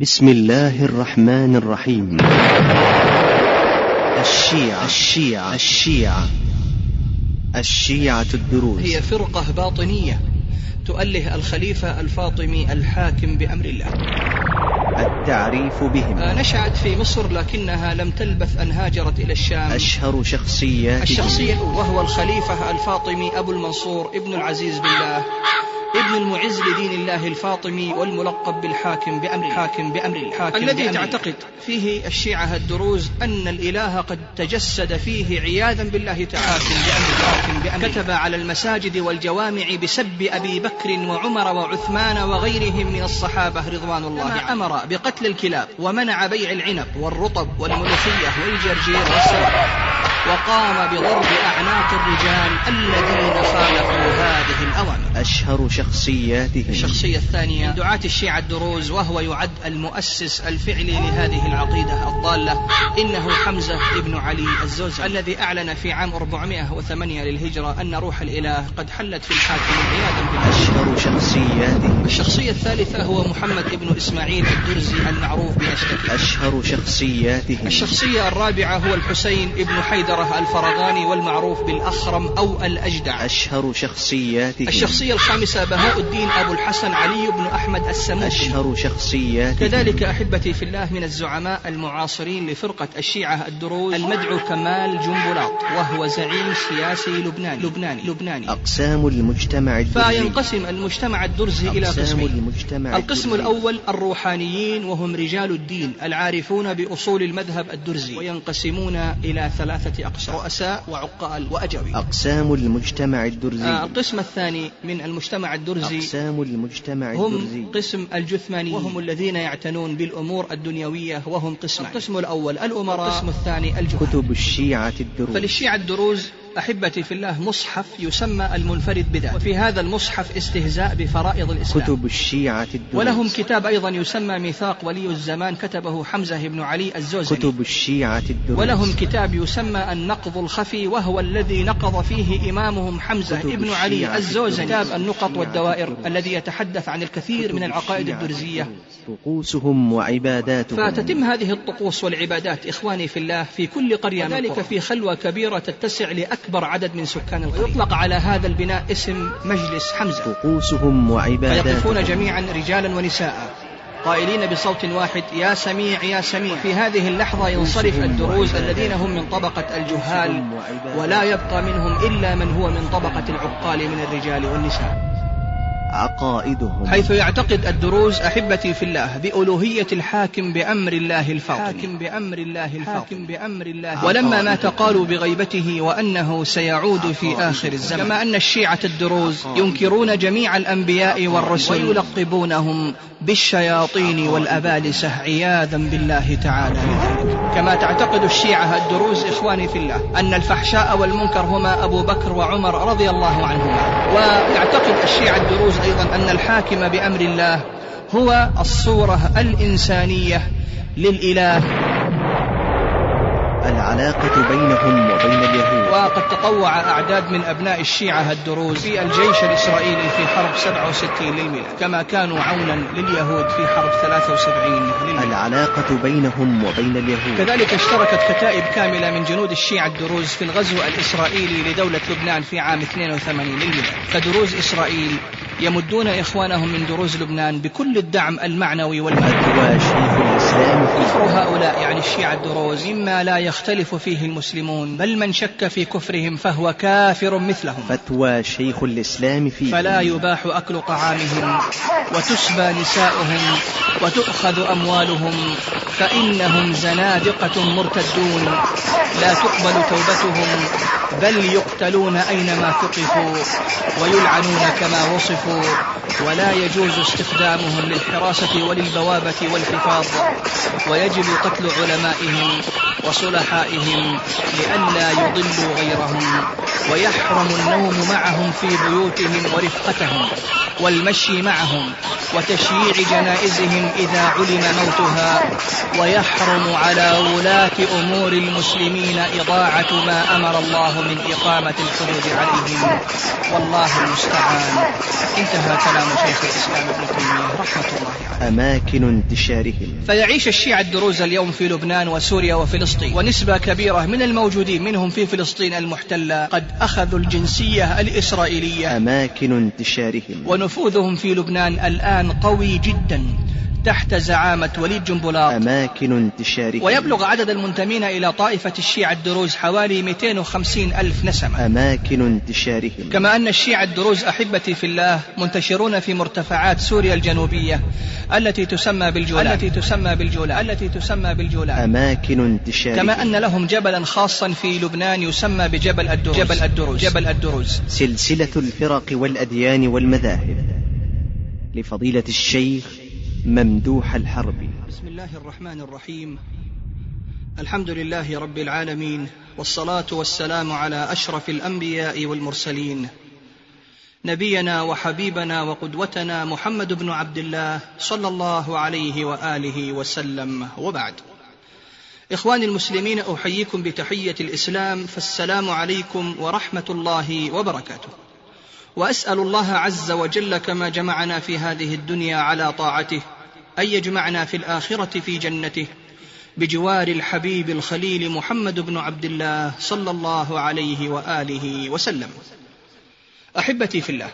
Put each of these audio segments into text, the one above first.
بسم الله الرحمن الرحيم. الشيعة الشيعة الشيعة الشيعة الدروز هي فرقة باطنية تؤله الخليفة الفاطمي الحاكم بأمر الله. التعريف بهم. آه، نشأت في مصر لكنها لم تلبث أن هاجرت إلى الشام. أشهر شخصيات الشخصية وهو الخليفة الفاطمي أبو المنصور ابن العزيز بالله. ابن المعز لدين الله الفاطمي والملقب بالحاكم بأمر الحاكم بأمر الحاكم الذي بأمر تعتقد فيه الشيعة الدروز أن الإله قد تجسد فيه عياذا بالله تعالى. حاكم بأمر الحاكم بأمر كتب على المساجد والجوامع بسب أبي بكر وعمر وعثمان وغيرهم من الصحابة رضوان الله عنهم أمر بقتل الكلاب ومنع بيع العنب والرطب والملوخية والجرجير والسلام. وقام بضرب أعناق الرجال الذين خالفوا هذه الأوامر أشهر شخصياته. الشخصية الثانية دعاة الشيعة الدروز وهو يعد المؤسس الفعلي لهذه العقيدة الضالة إنه حمزة بن علي الزوزي الذي أعلن في عام 408 للهجرة أن روح الإله قد حلت في الحاكم عياذا بالله. أشهر شخصياته. الشخصية الثالثة هو محمد بن إسماعيل الدرزي المعروف بأشتكي. أشهر شخصياته. الشخصية الرابعة هو الحسين بن حيدرة الفرغاني والمعروف بالأخرم أو الأجدع. أشهر شخصياته. الشخصية الخامسة بهاء الدين أبو الحسن علي بن أحمد السموسي أشهر شخصياته. كذلك أحبتي في الله من الزعماء المعاصرين لفرقة الشيعة الدروز المدعو كمال جنبلاط وهو زعيم سياسي لبناني. لبناني. لبناني. أقسام المجتمع الدرزي. فينقسم المجتمع الدرزي إلى قسمين. المجتمع القسم الدرزي. الأول الروحانيين وهم رجال الدين العارفون بأصول المذهب الدرزي وينقسمون إلى ثلاثة أقسام رؤساء وعقال وأجوي. أقسام المجتمع الدرزي. آه، القسم الثاني من المجتمع الدرزي أقسام المجتمع هم الدرزي. قسم الجثماني. وهم الذين يعتنون بالأمور الدنيوية وهم قسمان القسم الأول الأمراء. القسم الثاني الجهال كتب الشيعة الدروز. فللشيعة الدروز أحبتي في الله مصحف يسمى المنفرد بذاته. وفي هذا المصحف استهزاء بفرائض الإسلام. كتب الشيعة الدروز ولهم كتاب أيضا يسمى ميثاق ولي الزمان كتبه حمزة بن علي الزوزني. كتب الشيعة الدروز ولهم كتاب يسمى النقض الخفي وهو الذي نقض فيه إمامهم حمزة ابن علي الزوزني. كتاب النقط والدوائر. الذي يتحدث عن الكثير من العقائد الدرزية. طقوسهم وعباداتهم. فتتم هذه الطقوس والعبادات إخواني في الله في كل قرية وذلك في خلوة كبيرة تتسع لأكبر عدد من سكان القرية. ويطلق على هذا البناء اسم مجلس حمزة. طقوسهم وعباداتهم. فيقفون جميعا رجالا ونساء. قائلين بصوت واحد يا سميع يا سميع. في هذه اللحظة ينصرف الدروز الذين هم من طبقة الجهال ولا يبقى منهم إلا من هو من طبقة العقال من الرجال والنساء. عقائدهم. حيث يعتقد الدروز أحبتي في الله بألوهية الحاكم بأمر الله الفاطمي حاكم بأمر الله الحاكم بأمر الله. ولما مات قالوا بغيبته وأنه سيعود في آخر الزمن. كما أن الشيعة الدروز ينكرون جميع الأنبياء والرسل. ويلقبونهم بالشياطين والأبالسة عياذا بالله تعالى. كما تعتقد الشيعة الدروز إخواني في الله أن الفحشاء والمنكر هما أبو بكر وعمر رضي الله عنهما. ويعتقد الشيعة الدروز أيضا أن الحاكم بأمر الله هو الصورة الإنسانية للإله. العلاقة بينهم وبين اليهود. وقد تطوع أعداد من أبناء الشيعة الدروز في الجيش الإسرائيلي في حرب 67 للميلاد كما كانوا عونا لليهود في حرب 73 للميلاد. العلاقة بينهم وبين اليهود. كذلك اشتركت كتائب كاملة من جنود الشيعة الدروز في الغزو الإسرائيلي لدولة لبنان في عام 82 للميلاد. فدروز إسرائيل يمدون إخوانهم من دروز لبنان بكل الدعم المعنوي والمادي. الإسلام كفر هؤلاء يعني الشيعة الدروز مما لا يختلف فيه المسلمون بل من شك في كفرهم فهو كافر مثلهم. فتوى شيخ الإسلام فيه فلا يباح أكل طعامهم وتسبى نساؤهم وتؤخذ أموالهم فإنهم زنادقة مرتدون. لا تقبل توبتهم بل يقتلون أينما ثقفوا ويلعنون كما وصفوا. ولا يجوز استخدامهم للحراسة وللبوابة والحفاظ ويجب قتل علمائهم وصلحائهم لئلا يضلوا غيرهم ويحرم النوم معهم في بيوتهم ورفقتهم والمشي معهم وتشييع جنائزهم إذا علم موتها ويحرم على ولاة أمور المسلمين إضاعة ما أمر الله من إقامة الحدود عليهم. والله المستعان. انتهى كلام شيخ الإسلام ابن تيمية رحمة الله عليه. أماكن انتشارهم. فيعيش الشيعة الدروز اليوم في لبنان وسوريا وفلسطين ونسبة كبيرة من الموجودين منهم في فلسطين المحتلة قد أخذوا الجنسية الإسرائيلية. أماكن انتشارهم. ونفوذهم في لبنان الآن قوي جدا تحت زعامة وليد جنبلاط. أماكن انتشارهم. ويبلغ عدد المنتمين إلى طائفة الشيعة الدروز حوالي 250 ألف نسمة. أماكن انتشارهم. كما أن الشيعة الدروز أحبتي في الله منتشرون في مرتفعات سوريا الجنوبية التي تسمى بالجولان. التي تسمى بالجولان. التي تسمى بالجولان. أماكن انتشارهم كما أن لهم جبلا خاصا في لبنان يسمى بجبل الدروز. جبل الدروز. جبل الدروز. سلسلة الفرق والأديان والمذاهب. لفضيلة الشيخ ممدوح الحربي. بسم الله الرحمن الرحيم. الحمد لله رب العالمين والصلاة والسلام على أشرف الأنبياء والمرسلين. نبينا وحبيبنا وقدوتنا محمد بن عبد الله صلى الله عليه وآله وسلم. وبعد. إخواني المسلمين أحييكم بتحية الإسلام فالسلام عليكم ورحمة الله وبركاته. وأسأل الله عز وجل كما جمعنا في هذه الدنيا على طاعته أن يجمعنا في الآخرة في جنته بجوار الحبيب الخليل محمد بن عبد الله صلى الله عليه وآله وسلم. أحبتي في الله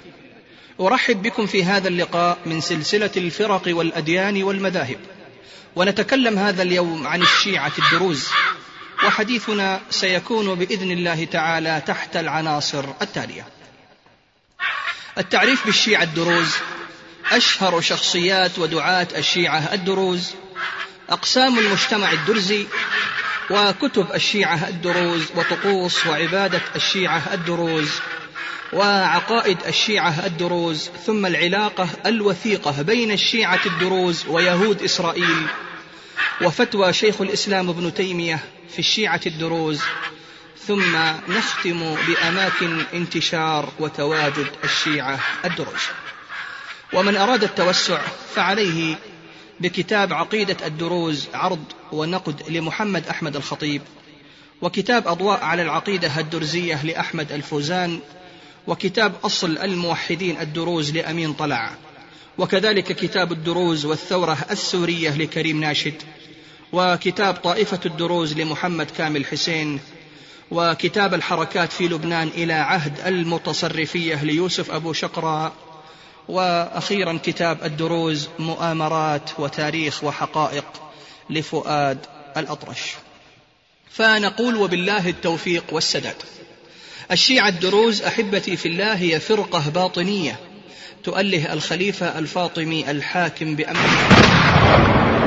أرحب بكم في هذا اللقاء من سلسلة الفرق والأديان والمذاهب ونتكلم هذا اليوم عن الشيعة الدروز وحديثنا سيكون بإذن الله تعالى تحت العناصر التالية. التعريف بالشيعة الدروز أشهر شخصيات ودعاة الشيعة الدروز أقسام المجتمع الدرزي وكتب الشيعة الدروز وطقوس وعبادة الشيعة الدروز. وعقائد الشيعة الدروز ثم العلاقة الوثيقة بين الشيعة الدروز ويهود إسرائيل. وفتوى شيخ الإسلام ابن تيمية في الشيعة الدروز. ثم نختم بأماكن انتشار وتواجد الشيعة الدروز. ومن أراد التوسع فعليه بكتاب عقيدة الدروز عرض ونقد لمحمد أحمد الخطيب. وكتاب أضواء على العقيدة الدرزية لأحمد الفوزان وكتاب أصل الموحدين الدروز لأمين طلع. وكذلك كتاب الدروز والثورة السورية لكريم ناشد. وكتاب طائفة الدروز لمحمد كامل حسين. وكتاب الحركات في لبنان إلى عهد المتصرفية ليوسف أبو شقرة وأخيرا كتاب الدروز مؤامرات وتاريخ وحقائق لفؤاد الأطرش. فنقول وبالله التوفيق والسداد. الشيعة الدروز أحبتي في الله هي فرقة باطنية. تؤله الخليفة الفاطمي الحاكم بأمره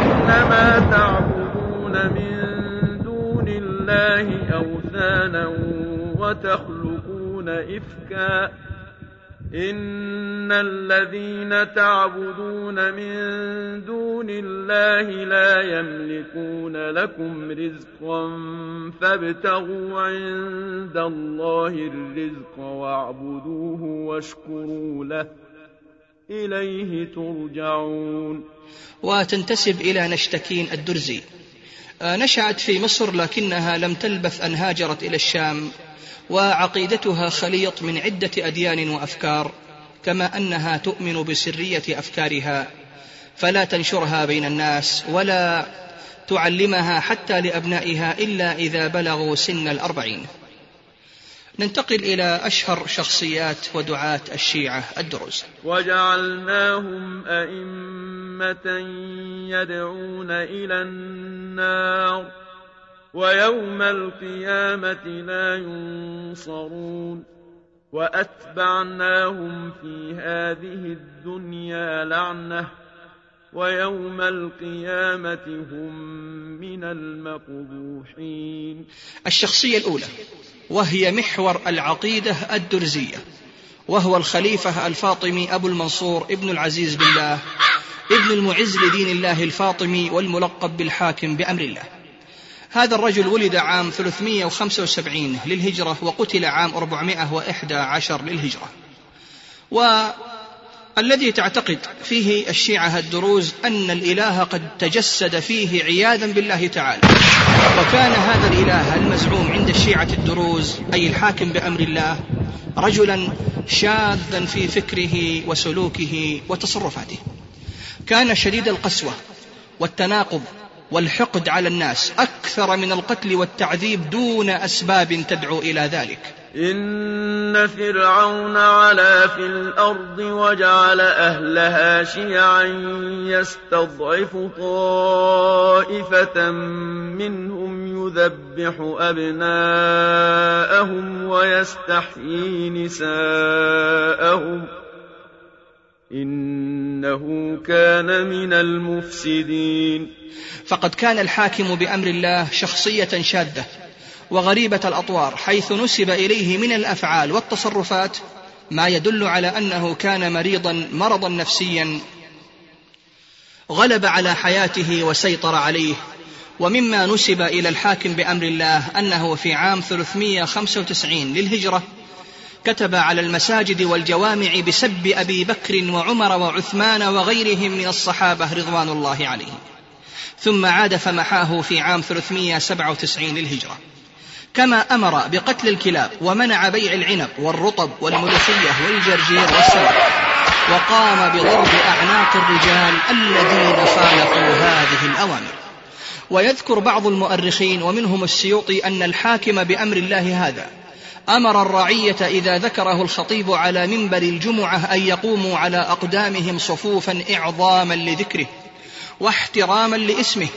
إنما تعبدون من دون الله أوثانا وتخلقون إفكا إن الذين تعبدون من دون الله لا يملكون لكم رزقا فابتغوا عند الله الرزق واعبدوه واشكروا له إليه ترجعون وتنتسب إلى نشتكين الدرزي. آه، نشأت في مصر لكنها لم تلبث أن هاجرت إلى الشام. وعقيدتها خليط من عدة أديان وأفكار كما أنها تؤمن بسرية أفكارها فلا تنشرها بين الناس ولا تعلمها حتى لأبنائها إلا إذا بلغوا سن الأربعين. ننتقل إلى أشهر شخصيات ودعاة الشيعة الدروز وجعلناهم أئمة يدعون إلى النار. ويوم القيامة لا ينصرون وأتبعناهم في هذه الدنيا لعنة ويوم القيامة هم من المقبوحين. الشخصية الأولى وهي محور العقيدة الدرزية وهو الخليفة الفاطمي أبو المنصور ابن العزيز بالله ابن المعز لدين الله الفاطمي والملقب بالحاكم بأمر الله. هذا الرجل ولد عام 375 للهجرة وقتل عام 411 للهجرة. والذي تعتقد فيه الشيعة الدروز أن الإله قد تجسد فيه عياذا بالله تعالى. وكان هذا الإله المزعوم عند الشيعة الدروز أي الحاكم بأمر الله رجلا شاذا في فكره وسلوكه وتصرفاته. كان شديد القسوة والتناقض والحقد على الناس أكثر من القتل والتعذيب دون أسباب تدعو إلى ذلك. إن فرعون علا في الأرض وجعل أهلها شيعا يستضعف طائفة منهم يذبح أبناءهم ويستحيي نساءهم إنه كان من المفسدين. فقد كان الحاكم بأمر الله شخصية شاذة وغريبة الأطوار حيث نسب إليه من الأفعال والتصرفات ما يدل على أنه كان مريضا مرضا نفسيا. غلب على حياته وسيطر عليه. ومما نسب إلى الحاكم بأمر الله أنه في عام 395 للهجرة كتب على المساجد والجوامع بسب أبي بكر وعمر وعثمان وغيرهم من الصحابة رضوان الله عليهم. ثم عاد فمحاه في عام 397 للهجرة. كما أمر بقتل الكلاب ومنع بيع العنب والرطب والملوخية والجرجير والسمك وقام بضرب أعناق الرجال الذين خالفوا هذه الأوامر. ويذكر بعض المؤرخين ومنهم السيوطي أن الحاكم بأمر الله هذا أمر الرعية إذا ذكره الخطيب على منبر الجمعة أن يقوموا على أقدامهم صفوفا إعظاما لذكره واحتراما لاسمه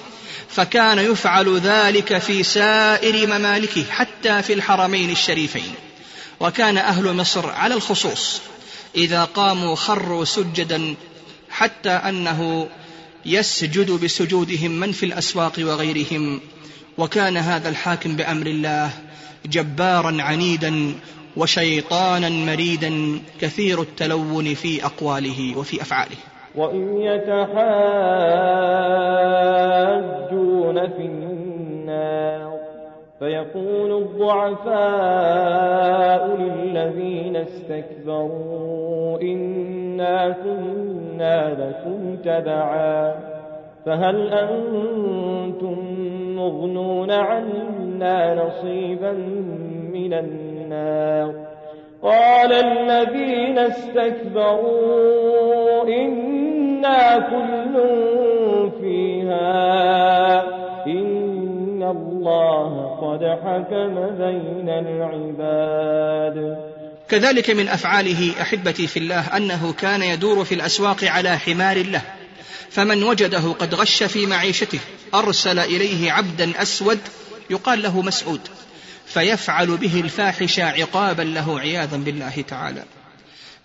فكان يفعل ذلك في سائر ممالكه حتى في الحرمين الشريفين. وكان أهل مصر على الخصوص إذا قاموا خروا سجدا حتى أنه يسجد بسجودهم من في الأسواق وغيرهم. وكان هذا الحاكم بأمر الله جبارا عنيدا وشيطانا مريدا كثير التلون في أقواله وفي أفعاله. وإن يتحاجون في النار فيقول الضعفاء للذين استكبروا إنا كنا لكم تبعا. فهل أنتم مغنون عنا نصيبا من النار؟ قال الذين استكبروا إنا كل فيها. إن الله قد حكم بين العباد. كذلك من أفعاله أحبتي في الله أنه كان يدور في الأسواق على حمار له. فمن وجده قد غش في معيشته أرسل إليه عبدا أسود يقال له مسعود فيفعل به الفاحش عقابا له عياذا بالله تعالى.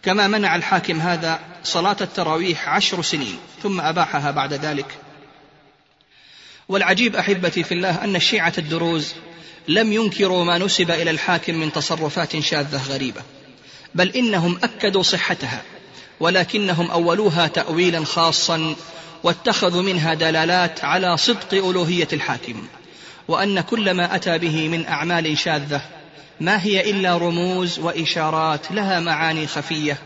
كما منع الحاكم هذا صلاة التراويح عشر سنين ثم أباحها بعد ذلك. والعجيب أحبتي في الله أن الشيعة الدروز لم ينكروا ما نسب إلى الحاكم من تصرفات شاذة غريبة بل إنهم أكدوا صحتها. ولكنهم أولوها تأويلا خاصا واتخذوا منها دلالات على صدق ألوهية الحاكم وأن كل ما أتى به من أعمال شاذة ما هي إلا رموز وإشارات لها معاني خفية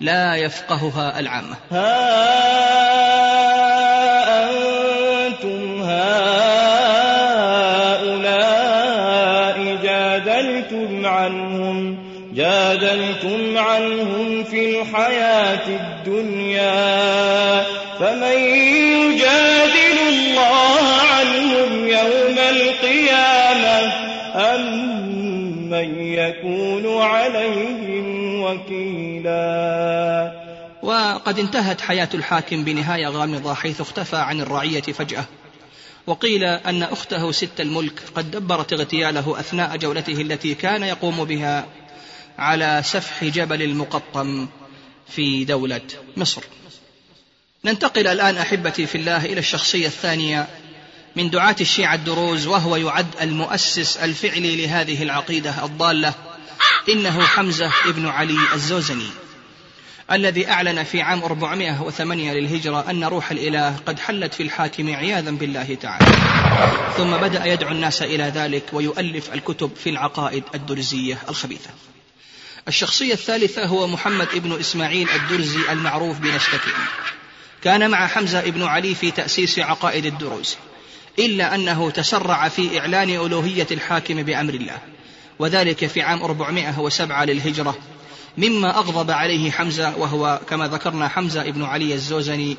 لا يفقهها العامة. ها أنتم هؤلاء جادلتم عنهم في الحياة الدنيا فمن يجادل الله عنهم يوم القيامة أم من يكون عليهم وكيلا. وقد انتهت حياة الحاكم بنهاية غامضة حيث اختفى عن الرعية فجأة وقيل أن أخته ست الملك قد دبرت اغتياله أثناء جولته التي كان يقوم بها. على سفح جبل المقطم في دولة مصر. ننتقل الآن أحبتي في الله إلى الشخصية الثانية من دعاة الشيعة الدروز وهو يعد المؤسس الفعلي لهذه العقيدة الضالة إنه حمزة ابن علي الزوزني الذي أعلن في عام 408 للهجرة أن روح الإله قد حلت في الحاكم عياذا بالله تعالى. ثم بدأ يدعو الناس إلى ذلك ويؤلف الكتب في العقائد الدرزية الخبيثة. الشخصية الثالثة هو محمد ابن إسماعيل الدرزي المعروف بنشتكين كان مع حمزة ابن علي في تأسيس عقائد الدروز إلا أنه تسرع في إعلان ألوهية الحاكم بأمر الله وذلك في عام 407 للهجرة مما أغضب عليه حمزة وهو كما ذكرنا حمزة ابن علي الزوزني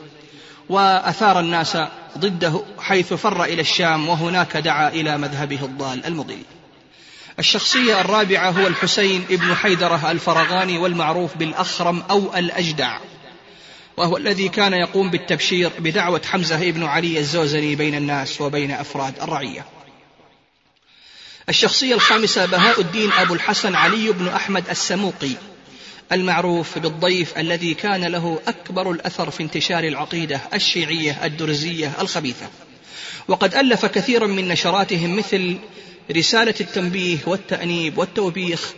وأثار الناس ضده حيث فر إلى الشام وهناك دعا إلى مذهبه الضال المضل الشخصية الرابعة هو الحسين ابن حيدرة الفرغاني والمعروف بالأخرم أو الأجدع. وهو الذي كان يقوم بالتبشير بدعوة حمزة ابن علي الزوزني بين الناس وبين أفراد الرعية. الشخصية الخامسة بهاء الدين أبو الحسن علي بن أحمد السموقي المعروف بالضيف الذي كان له أكبر الأثر في انتشار العقيدة الشيعية الدرزية الخبيثة. وقد ألف كثيرا من نشراتهم مثل رسالة التنبيه والتأنيب والتوبيخ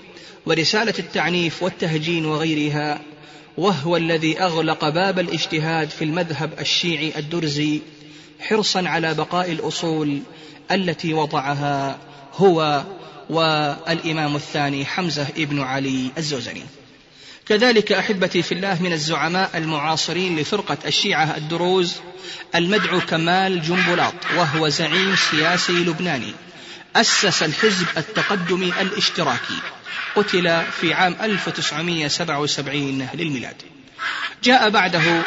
ورسالة التعنيف والتهجين وغيرها وهو الذي أغلق باب الاجتهاد في المذهب الشيعي الدرزي حرصا على بقاء الأصول التي وضعها هو والإمام الثاني حمزة ابن علي الزوزني. كذلك أحبتي في الله من الزعماء المعاصرين لفرقة الشيعة الدروز المدعو كمال جنبلاط وهو زعيم سياسي لبناني. أسس الحزب التقدمي الاشتراكي قتل في عام 1977 للميلاد. جاء بعده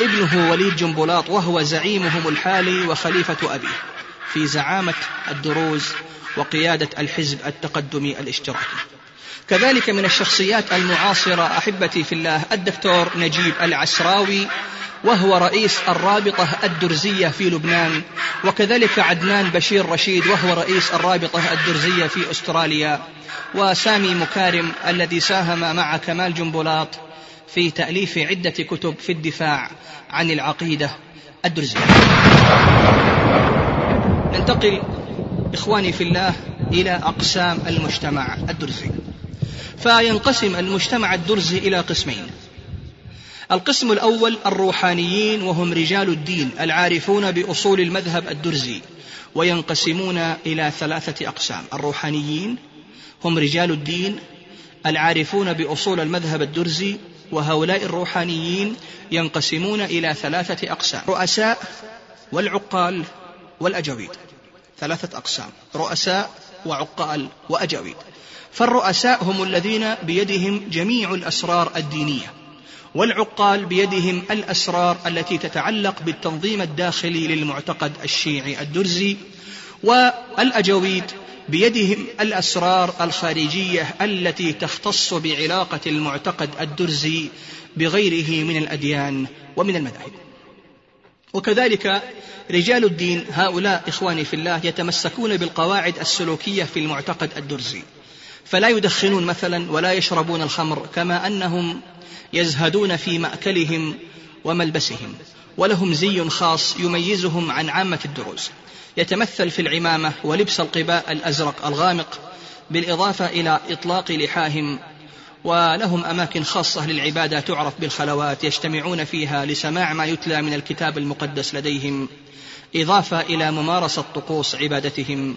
ابنه وليد جنبلاط وهو زعيمهم الحالي وخليفة أبيه في زعامة الدروز وقيادة الحزب التقدمي الاشتراكي. كذلك من الشخصيات المعاصرة أحبتي في الله الدكتور نجيب العسراوي وهو رئيس الرابطة الدرزية في لبنان وكذلك عدنان بشير رشيد وهو رئيس الرابطة الدرزية في أستراليا وسامي مكارم الذي ساهم مع كمال جنبلاط في تأليف عدة كتب في الدفاع عن العقيدة الدرزية. ننتقل إخواني في الله إلى أقسام المجتمع الدرزي. فينقسم المجتمع الدرزي إلى قسمين. القسم الأول الروحانيين وهم رجال الدين العارفون بأصول المذهب الدرزي وينقسمون إلى ثلاثة أقسام. الروحانيين هم رجال الدين العارفون بأصول المذهب الدرزي وهؤلاء الروحانيين ينقسمون إلى ثلاثة أقسام. رؤساء والعقال والأجاويد. ثلاثة أقسام. رؤساء وعقال وأجاويد. فالرؤساء هم الذين بيدهم جميع الأسرار الدينية. والعقال بيدهم الأسرار التي تتعلق بالتنظيم الداخلي للمعتقد الشيعي الدرزي والأجاويد بيدهم الأسرار الخارجية التي تختص بعلاقة المعتقد الدرزي بغيره من الأديان ومن المذاهب. وكذلك رجال الدين هؤلاء إخواني في الله يتمسكون بالقواعد السلوكية في المعتقد الدرزي. فلا يدخنون مثلا ولا يشربون الخمر كما أنهم يزهدون في مأكلهم وملبسهم ولهم زي خاص يميزهم عن عامة الدروز يتمثل في العمامة ولبس القباء الأزرق الغامق بالإضافة إلى إطلاق لحاهم ولهم أماكن خاصة للعبادة تعرف بالخلوات يجتمعون فيها لسماع ما يتلى من الكتاب المقدس لديهم إضافة إلى ممارسة طقوس عبادتهم.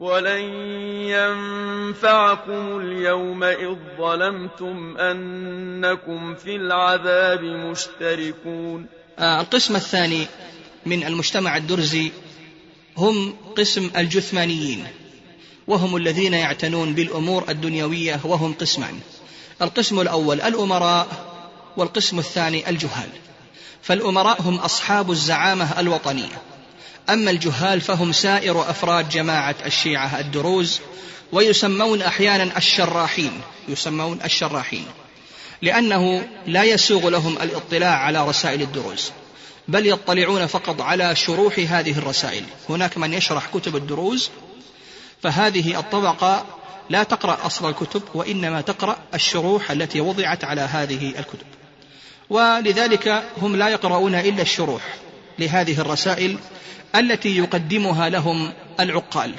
ولن ينفعكم اليوم إذ ظلمتم أنكم في العذاب مشتركون آه القسم الثاني من المجتمع الدرزي هم قسم الجثمانيين وهم الذين يعتنون بالأمور الدنيوية وهم قسمان. القسم الأول الأمراء والقسم الثاني الجهال. فالأمراء هم أصحاب الزعامة الوطنية. أما الجهال فهم سائر أفراد جماعة الشيعة الدروز ويسمون أحيانا الشراحين يسمون الشراحين لأنه لا يسوغ لهم الاطلاع على رسائل الدروز بل يطلعون فقط على شروح هذه الرسائل. هناك من يشرح كتب الدروز فهذه الطبقة لا تقرأ أصل الكتب وإنما تقرأ الشروح التي وضعت على هذه الكتب. ولذلك هم لا يقرؤون إلا الشروح. لهذه الرسائل التي يقدمها لهم العقال.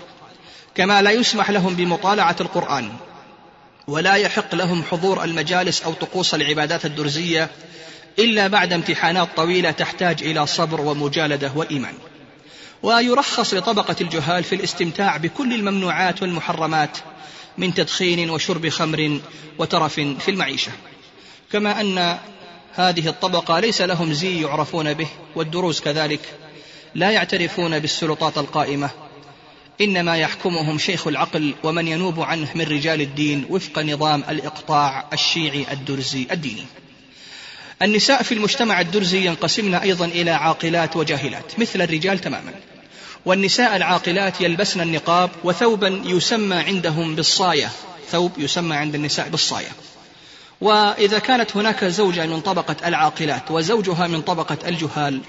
كما لا يسمح لهم بمطالعة القرآن ولا يحق لهم حضور المجالس أو طقوس العبادات الدرزية إلا بعد امتحانات طويلة تحتاج إلى صبر ومجالدة وإيمان. ويرخص لطبقة الجهال في الاستمتاع بكل الممنوعات والمحرمات من تدخين وشرب خمر وترف في المعيشة. كما أن هذه الطبقة ليس لهم زي يعرفون به والدروز كذلك. لا يعترفون بالسلطات القائمة. إنما يحكمهم شيخ العقل ومن ينوب عنه من رجال الدين وفق نظام الإقطاع الشيعي الدرزي الديني. النساء في المجتمع الدرزي ينقسمن أيضا إلى عاقلات وجاهلات مثل الرجال تماما. والنساء العاقلات يلبسن النقاب وثوبا يسمى عندهم بالصاية. ثوب يسمى عند النساء بالصاية. وإذا كانت هناك زوجة من طبقة العاقلات وزوجها من طبقة الجهال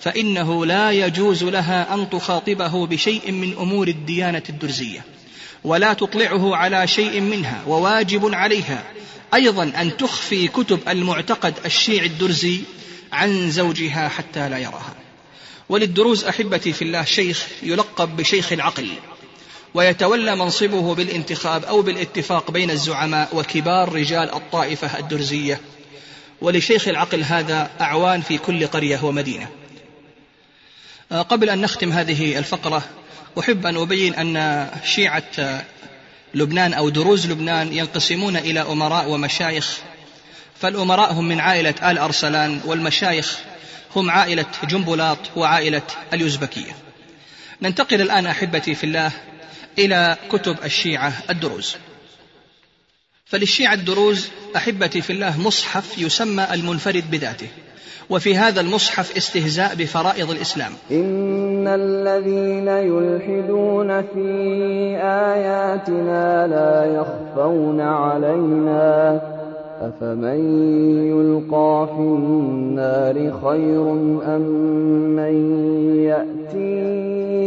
فإنه لا يجوز لها أن تخاطبه بشيء من أمور الديانة الدرزية ولا تطلعه على شيء منها وواجب عليها. أيضا أن تخفي كتب المعتقد الشيعي الدرزي عن زوجها حتى لا يراها. وللدروز أحبتي في الله شيخ يلقب بشيخ العقل. ويتولى منصبه بالانتخاب أو بالاتفاق بين الزعماء وكبار رجال الطائفة الدرزية. ولشيخ العقل هذا أعوان في كل قرية ومدينة. آه، قبل أن نختم هذه الفقرة أحب أن أبين أن شيعة لبنان أو دروز لبنان ينقسمون إلى أمراء ومشايخ. فالأمراء هم من عائلة آل أرسلان والمشايخ هم عائلة جنبلاط وعائلة اليزبكية ننتقل الآن أحبتي في الله إلى كتب الشيعة الدروز. فللشيعة الدروز أحبتي في الله مصحف يسمى المنفرد بذاته. وفي هذا المصحف استهزاء بفرائض الإسلام. إن الذين يلحدون في آياتنا لا يخفون علينا. أفمن يلقى في النار خير أم من يأتي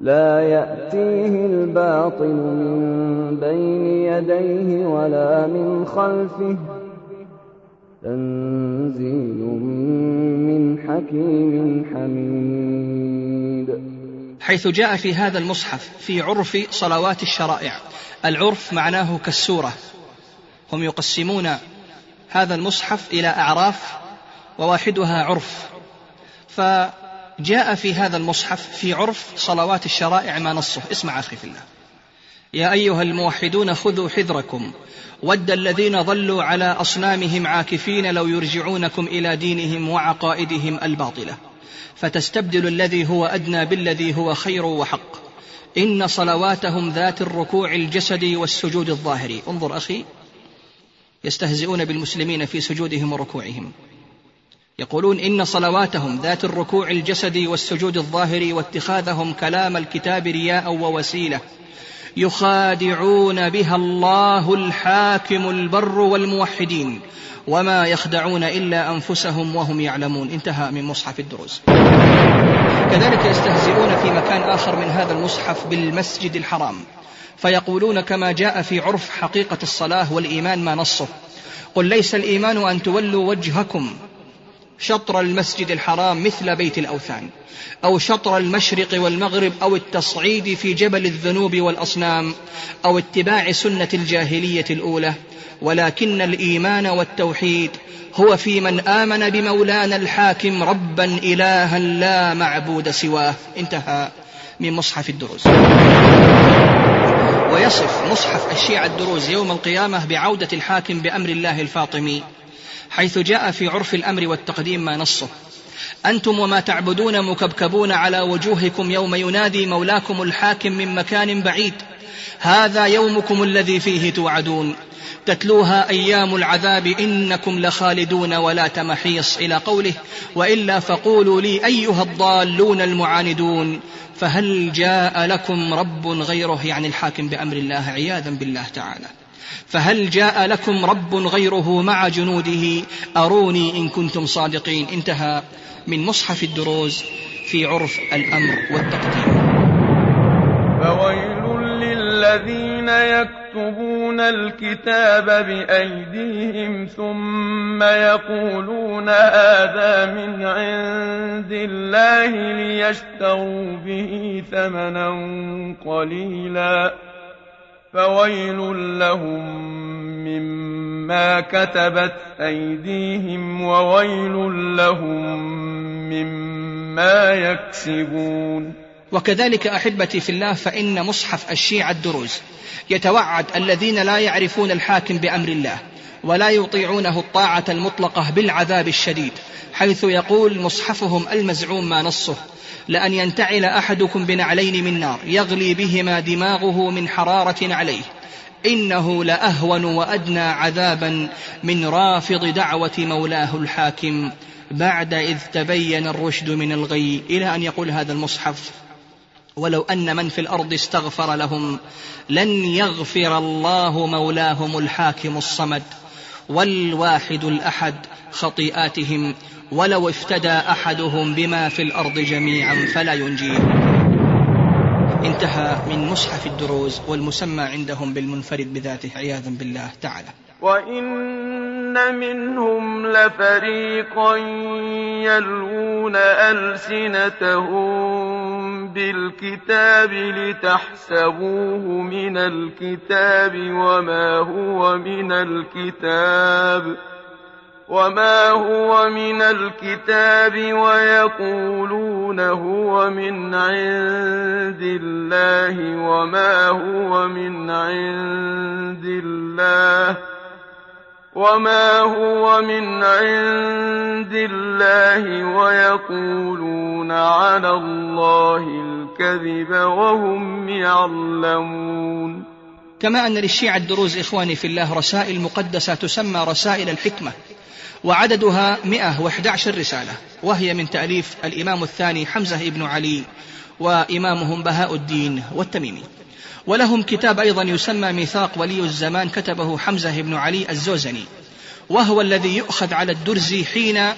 لا يأتيه الباطل من بين يديه ولا من خلفه. تنزيل من حكيم حميد. حيث جاء في هذا المصحف في عرف صلوات الشرائع. العرف معناه كالسورة. هم يقسمون هذا المصحف إلى أعراف وواحدها عرف. فجاء في هذا المصحف في عرف صلوات الشرائع ما نصه. اسمع أخي في الله. يا أيها الموحدون خذوا حذركم. ود الذين ظلوا على أصنامهم عاكفين لو يرجعونكم إلى دينهم وعقائدهم الباطلة. فتستبدل الذي هو أدنى بالذي هو خير وحق. إن صلواتهم ذات الركوع الجسدي والسجود الظاهري انظر أخي. يستهزئون بالمسلمين في سجودهم وركوعهم. يقولون إن صلواتهم ذات الركوع الجسدي والسجود الظاهري واتخاذهم كلام الكتاب رياء ووسيلة يخادعون بها الله الحاكم البر والموحدين وما يخدعون إلا أنفسهم وهم يعلمون. انتهى من مصحف الدروز كذلك يستهزئون في مكان آخر من هذا المصحف بالمسجد الحرام فيقولون كما جاء في عرف حقيقة الصلاة والإيمان ما نصه. قل ليس الإيمان أن تولوا وجهكم شطر المسجد الحرام مثل بيت الأوثان أو شطر المشرق والمغرب أو التصعيد في جبل الذنوب والأصنام أو اتباع سنة الجاهلية الأولى. ولكن الإيمان والتوحيد هو في من آمن بمولانا الحاكم ربا الها لا معبود سواه. انتهى من مصحف الدروز ويصف مصحف الشيعة الدروز يوم القيامة بعودة الحاكم بأمر الله الفاطمي. حيث جاء في عرف الأمر والتقديم ما نصه. أنتم وما تعبدون مكبكبون على وجوهكم يوم ينادي مولاكم الحاكم من مكان بعيد. هذا يومكم الذي فيه توعدون. تتلوها أيام العذاب إنكم لخالدون ولا تمحيص إلى قوله وإلا فقولوا لي أيها الضالون المعاندون. فهل جاء لكم رب غيره يعني الحاكم بأمر الله عياذا بالله تعالى. فهل جاء لكم رب غيره مع جنوده؟ أروني إن كنتم صادقين. انتهى من مصحف الدروز في عرف الأمر والتقديم. فويل للذين يكتبون الكتاب بأيديهم ثم يقولون هذا من عند الله ليشتروا به ثمنا قليلا. فويل لهم مما كتبت أيديهم وويل لهم مما يكسبون. وكذلك أحبتي في الله فإن مصحف الشيعة الدروز يتوعد الذين لا يعرفون الحاكم بأمر الله. ولا يطيعونه الطاعة المطلقة بالعذاب الشديد حيث يقول مصحفهم المزعوم ما نصه لأن ينتعل أحدكم بنعلين من نار يغلي بهما دماغه من حرارة عليه إنه لأهون وأدنى عذابا من رافض دعوة مولاه الحاكم بعد إذ تبين الرشد من الغي. إلى أن يقول هذا المصحف ولو أن من في الأرض استغفر لهم لن يغفر الله مولاهم الحاكم الصمد. والواحد الأحد خطيئاتهم ولو افتدى أحدهم بما في الأرض جميعا فلا ينجيه. انتهى من مصحف الدروز والمسمى عندهم بالمنفرد بذاته عياذا بالله تعالى. وإن منهم لفريقا يلوون ألسنتهم بالكتاب لتحسبوه من الكتاب وما هو من الكتاب وما هو من الكتاب ويقولون هو من عند الله وما هو من عند الله وما هو من عند الله ويقولون على الله الكذب وهم يعلمون كما أن للشيعة الدروز إخواني في الله رسائل مقدسة تسمى رسائل الحكمة وعددها 111 رسالة وهي من تأليف الإمام الثاني حمزة بن علي وإمامهم بهاء الدين والتميمي. ولهم كتاب أيضا يسمى ميثاق ولي الزمان كتبه حمزة بن علي الزوزني. وهو الذي يؤخذ على الدرزي حين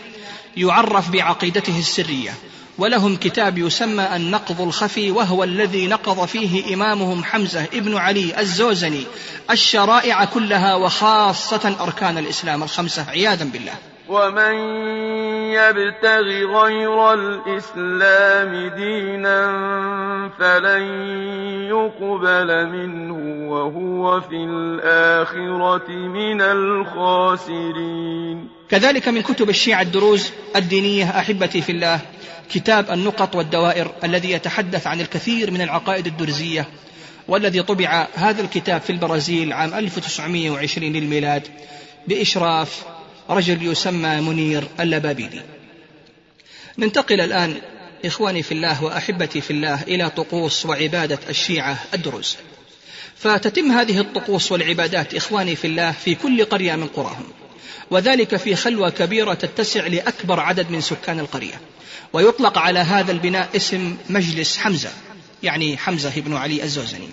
يعرف بعقيدته السرية. ولهم كتاب يسمى النقض الخفي وهو الذي نقض فيه إمامهم حمزة ابن علي الزوزني الشرائع كلها وخاصة أركان الإسلام الخمسة عياذا بالله. ومن يبتغ غير الإسلام دينا فلن يقبل منه وهو في الآخرة من الخاسرين. كذلك من كتب الشيعة الدروز الدينية أحبتي في الله كتاب النقط والدوائر الذي يتحدث عن الكثير من العقائد الدرزية والذي طبع هذا الكتاب في البرازيل عام 1920 للميلاد بإشراف رجل يسمى منير اللبابيدي. ننتقل الآن إخواني في الله وأحبتي في الله إلى طقوس وعبادة الشيعة الدروز فتتم هذه الطقوس والعبادات إخواني في الله في كل قرية من قراهم. وذلك في خلوة كبيرة تتسع لأكبر عدد من سكان القرية. ويطلق على هذا البناء اسم مجلس حمزة يعني حمزة بن علي الزوزني.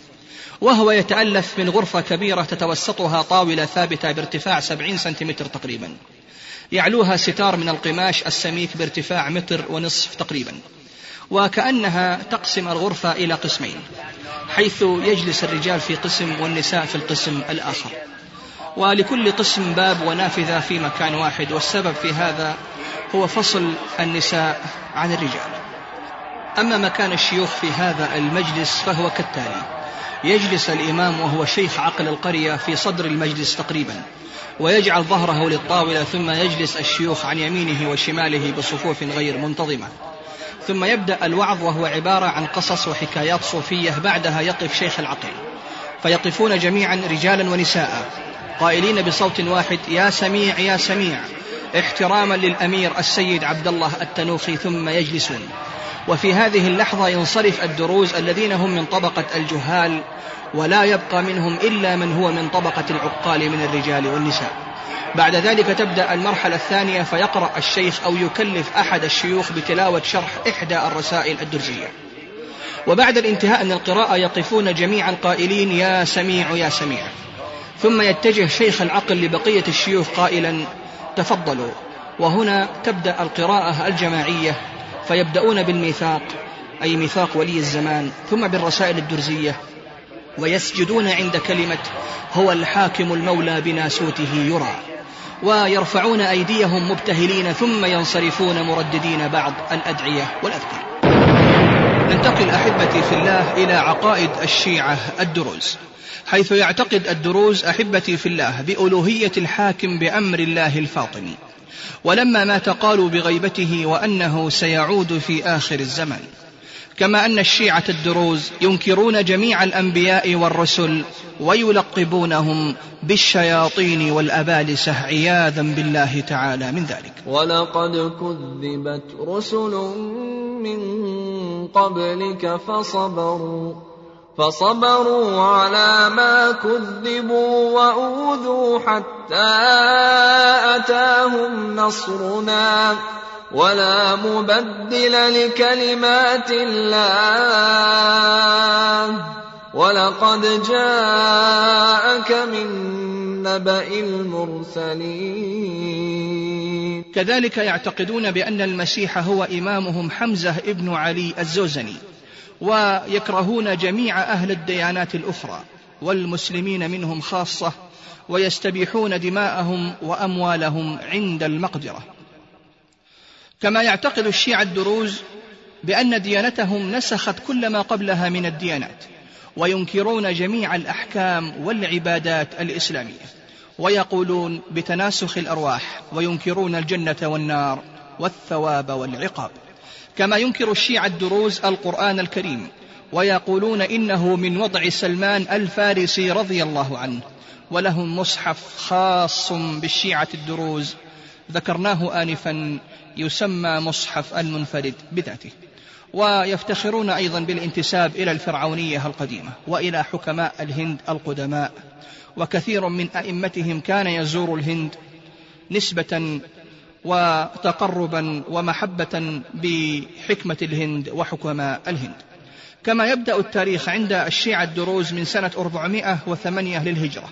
وهو يتألف من غرفة كبيرة تتوسطها طاولة ثابتة بارتفاع سبعين سنتيمتر تقريبا. يعلوها ستار من القماش السميك بارتفاع متر ونصف تقريبا. وكأنها تقسم الغرفة إلى قسمين حيث يجلس الرجال في قسم والنساء في القسم الآخر. ولكل قسم باب ونافذة في مكان واحد والسبب في هذا هو فصل النساء عن الرجال. أما مكان الشيوخ في هذا المجلس فهو كالتالي يجلس الإمام وهو شيخ عقل القرية في صدر المجلس تقريبا ويجعل ظهره للطاولة ثم يجلس الشيوخ عن يمينه وشماله بصفوف غير منتظمة. ثم يبدأ الوعظ وهو عبارة عن قصص وحكايات صوفية بعدها يقف شيخ العقل. فيقفون جميعا رجالا ونساء قائلين بصوت واحد يا سميع يا سميع. احتراما للأمير السيد عبد الله التنوخي ثم يجلسون. وفي هذه اللحظة ينصرف الدروز الذين هم من طبقة الجهال ولا يبقى منهم إلا من هو من طبقة العقال من الرجال والنساء. بعد ذلك تبدأ المرحلة الثانية فيقرأ الشيخ أو يكلف أحد الشيوخ بتلاوة شرح إحدى الرسائل الدرزية. وبعد الانتهاء من القراءة يقفون جميعا قائلين يا سميع يا سميع. ثم يتجه شيخ العقل لبقية الشيوخ قائلا تفضلوا. وهنا تبدأ القراءة الجماعية فيبدأون بالميثاق أي ميثاق ولي الزمان ثم بالرسائل الدرزية. ويسجدون عند كلمة هو الحاكم المولى بناسوته يرى. ويرفعون أيديهم مبتهلين ثم ينصرفون مرددين بعض الأدعية والأذكار. ننتقل أحبتي في الله إلى عقائد الشيعة الدروز. حيث يعتقد الدروز أحبتي في الله بألوهية الحاكم بأمر الله الفاطمي. ولما مات قالوا بغيبته وأنه سيعود في آخر الزمان كما أن الشيعة الدروز ينكرون جميع الأنبياء والرسل ويلقبونهم بالشياطين والأبالسة عياذا بالله تعالى من ذلك. ولقد كذبت رسل من قبلك فصبروا. فصبروا على ما كذبوا وأوذوا حتى أتاهم نصرنا ولا مبدل لكلمات الله ولقد جاءك من نبأ المرسلين. كذلك يعتقدون بأن المسيح هو إمامهم حمزة ابن علي الزوزني. ويكرهون جميع أهل الديانات الأخرى والمسلمين منهم خاصة ويستبيحون دماءهم وأموالهم عند المقدرة. كما يعتقد الشيعة الدروز بأن ديانتهم نسخت كل ما قبلها من الديانات وينكرون جميع الأحكام والعبادات الإسلامية ويقولون بتناسخ الأرواح وينكرون الجنة والنار والثواب والعقاب. كما ينكر الشيعة الدروز القرآن الكريم ويقولون إنه من وضع سلمان الفارسي رضي الله عنه ولهم مصحف خاص بالشيعة الدروز ذكرناه آنفا يسمى مصحف المنفرد بذاته. ويفتخرون أيضا بالانتساب إلى الفرعونية القديمة وإلى حكماء الهند القدماء وكثير من أئمتهم كان يزور الهند نسبة وتقربا ومحبة بحكمة الهند وحكماء الهند. كما يبدأ التاريخ عند الشيعة الدروز من سنة 408 للهجرة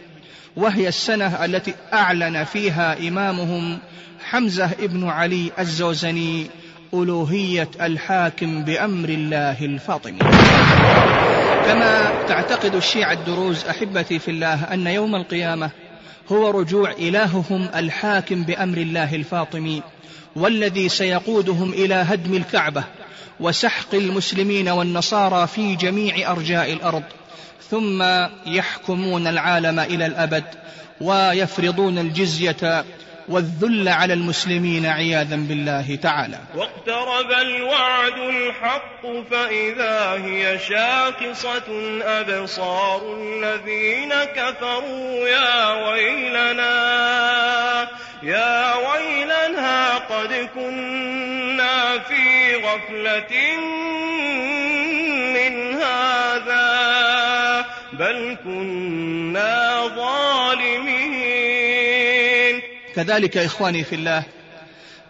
وهي السنة التي أعلن فيها إمامهم حمزة ابن علي الزوزني ألوهية الحاكم بأمر الله الفاطمي. كما تعتقد الشيعة الدروز أحبتي في الله أن يوم القيامة هو رجوع إلههم الحاكم بأمر الله الفاطمي والذي سيقودهم إلى هدم الكعبة وسحق المسلمين والنصارى في جميع أرجاء الأرض. ثم يحكمون العالم إلى الأبد ويفرضون الجزية والذل على المسلمين عياذا بالله تعالى. واقترب الوعد الحق فإذا هي شاخصة أبصار الذين كفروا يا ويلنا يا ويلنا قد كنا في غفلة من هذا بل كنا ظالمين كذلك إخواني في الله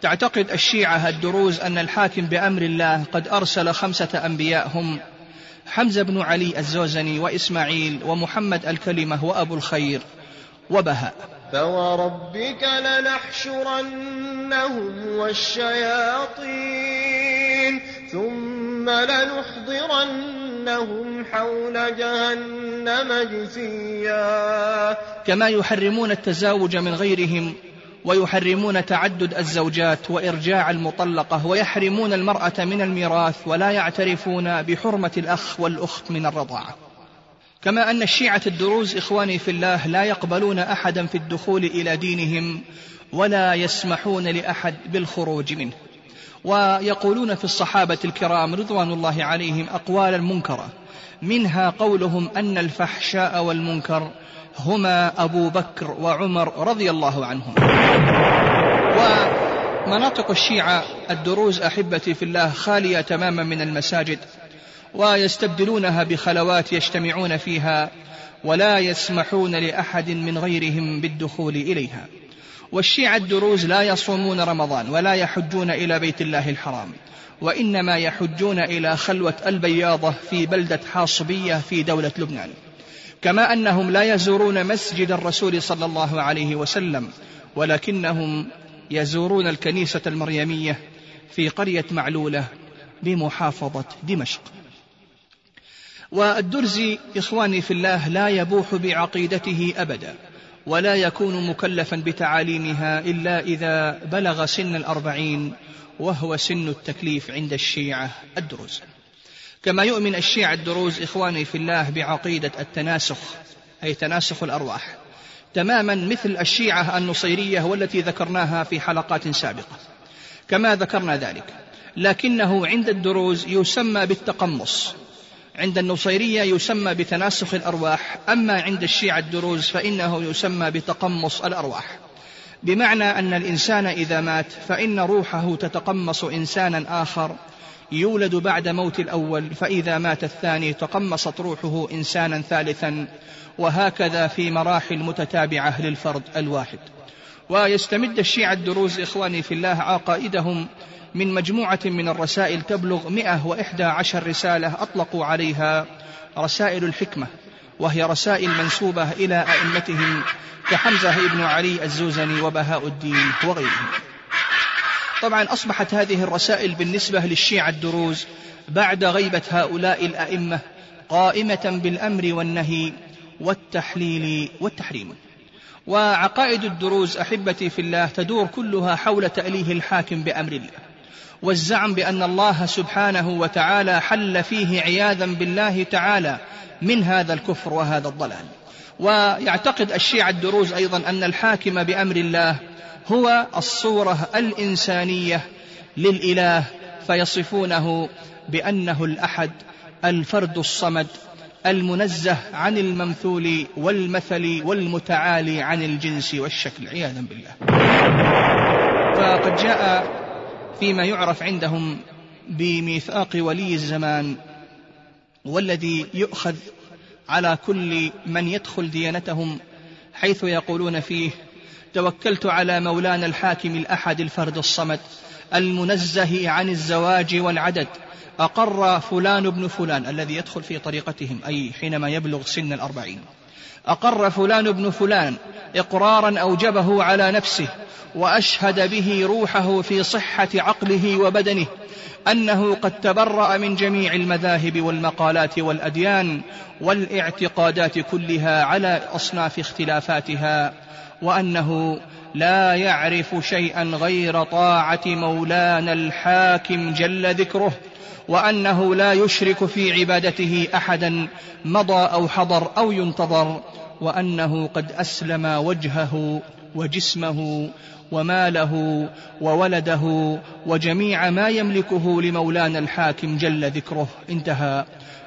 تعتقد الشيعة الدروز أن الحاكم بأمر الله قد أرسل خمسة أنبياء هم حمزة بن علي الزوزني وإسماعيل ومحمد الكلمة وأبو الخير وبهاء. فوربك لنحشرنهم والشياطين ثم لنحضرنهم حول جهنم جثيا. كما يحرمون التزاوج من غيرهم ويحرمون تعدد الزوجات وإرجاع المطلقة ويحرمون المرأة من الميراث ولا يعترفون بحرمة الأخ والأخت من الرضاعة. كما أن الشيعة الدروز إخواني في الله لا يقبلون أحدا في الدخول إلى دينهم ولا يسمحون لأحد بالخروج منه. ويقولون في الصحابة الكرام رضوان الله عليهم أقوالا منكرة. منها قولهم أن الفحشاء والمنكر هما أبو بكر وعمر رضي الله عنهم. ومناطق الشيعة الدروز أحبتي في الله خالية تماما من المساجد ويستبدلونها بخلوات يجتمعون فيها ولا يسمحون لأحد من غيرهم بالدخول إليها. والشيعة الدروز لا يصومون رمضان ولا يحجون إلى بيت الله الحرام وإنما يحجون إلى خلوة البياضة في بلدة حاصبية في دولة لبنان. كما أنهم لا يزورون مسجد الرسول صلى الله عليه وسلم ولكنهم يزورون الكنيسة المريمية في قرية معلولة بمحافظة دمشق. والدرزي إخواني في الله لا يبوح بعقيدته أبدا ولا يكون مكلفا بتعاليمها إلا إذا بلغ سن الأربعين وهو سن التكليف عند الشيعة الدروز كما يؤمن الشيعة الدروز إخواني في الله بعقيدة التناسخ أي تناسخ الأرواح. تماما مثل الشيعة النصيرية والتي ذكرناها في حلقات سابقة. كما ذكرنا ذلك. لكنه عند الدروز يسمى بالتقمص. عند النصيرية يسمى بتناسخ الأرواح أما عند الشيعة الدروز فإنه يسمى بتقمص الأرواح. بمعنى أن الإنسان إذا مات فإن روحه تتقمص إنسانا آخر يولد بعد موت الأول فإذا مات الثاني تقمصت روحه إنسانا ثالثا وهكذا في مراحل متتابعة للفرد الواحد. ويستمد الشيعة الدروز إخواني في الله عقائدهم من مجموعة من الرسائل تبلغ 111 رسالة أطلقوا عليها رسائل الحكمة وهي رسائل منسوبة إلى أئمتهم كحمزة بن علي الزوزني وبهاء الدين وغيرهم. طبعا أصبحت هذه الرسائل بالنسبة للشيعة الدروز بعد غيبة هؤلاء الأئمة قائمة بالأمر والنهي والتحليل والتحريم. وعقائد الدروز أحبتي في الله تدور كلها حول تأليه الحاكم بأمر الله والزعم بأن الله سبحانه وتعالى حل فيه عياذا بالله تعالى من هذا الكفر وهذا الضلال. ويعتقد الشيعة الدروز أيضا أن الحاكم بأمر الله هو الصورة الإنسانية للإله فيصفونه بأنه الأحد الفرد الصمد المنزه عن الممثول والمثل والمتعالي عن الجنس والشكل عياذا بالله. فقد جاء فيما يعرف عندهم بميثاق ولي الزمان والذي يؤخذ على كل من يدخل ديانتهم حيث يقولون فيه توكلت على مولانا الحاكم الأحد الفرد الصمد المنزه عن الزواج والعدد أقر فلان ابن فلان الذي يدخل في طريقتهم أي حينما يبلغ سن الأربعين. أقر فلان ابن فلان إقرارا أوجبه على نفسه وأشهد به روحه في صحة عقله وبدنه أنه قد تبرأ من جميع المذاهب والمقالات والأديان والإعتقادات كلها على أصناف اختلافاتها. وأنه لا يعرف شيئا غير طاعة مولانا الحاكم جل ذكره وأنه لا يشرك في عبادته أحدا مضى أو حضر أو ينتظر وأنه قد أسلم وجهه وجسمه وماله وولده وجميع ما يملكه لمولانا الحاكم جل ذكره. انتهى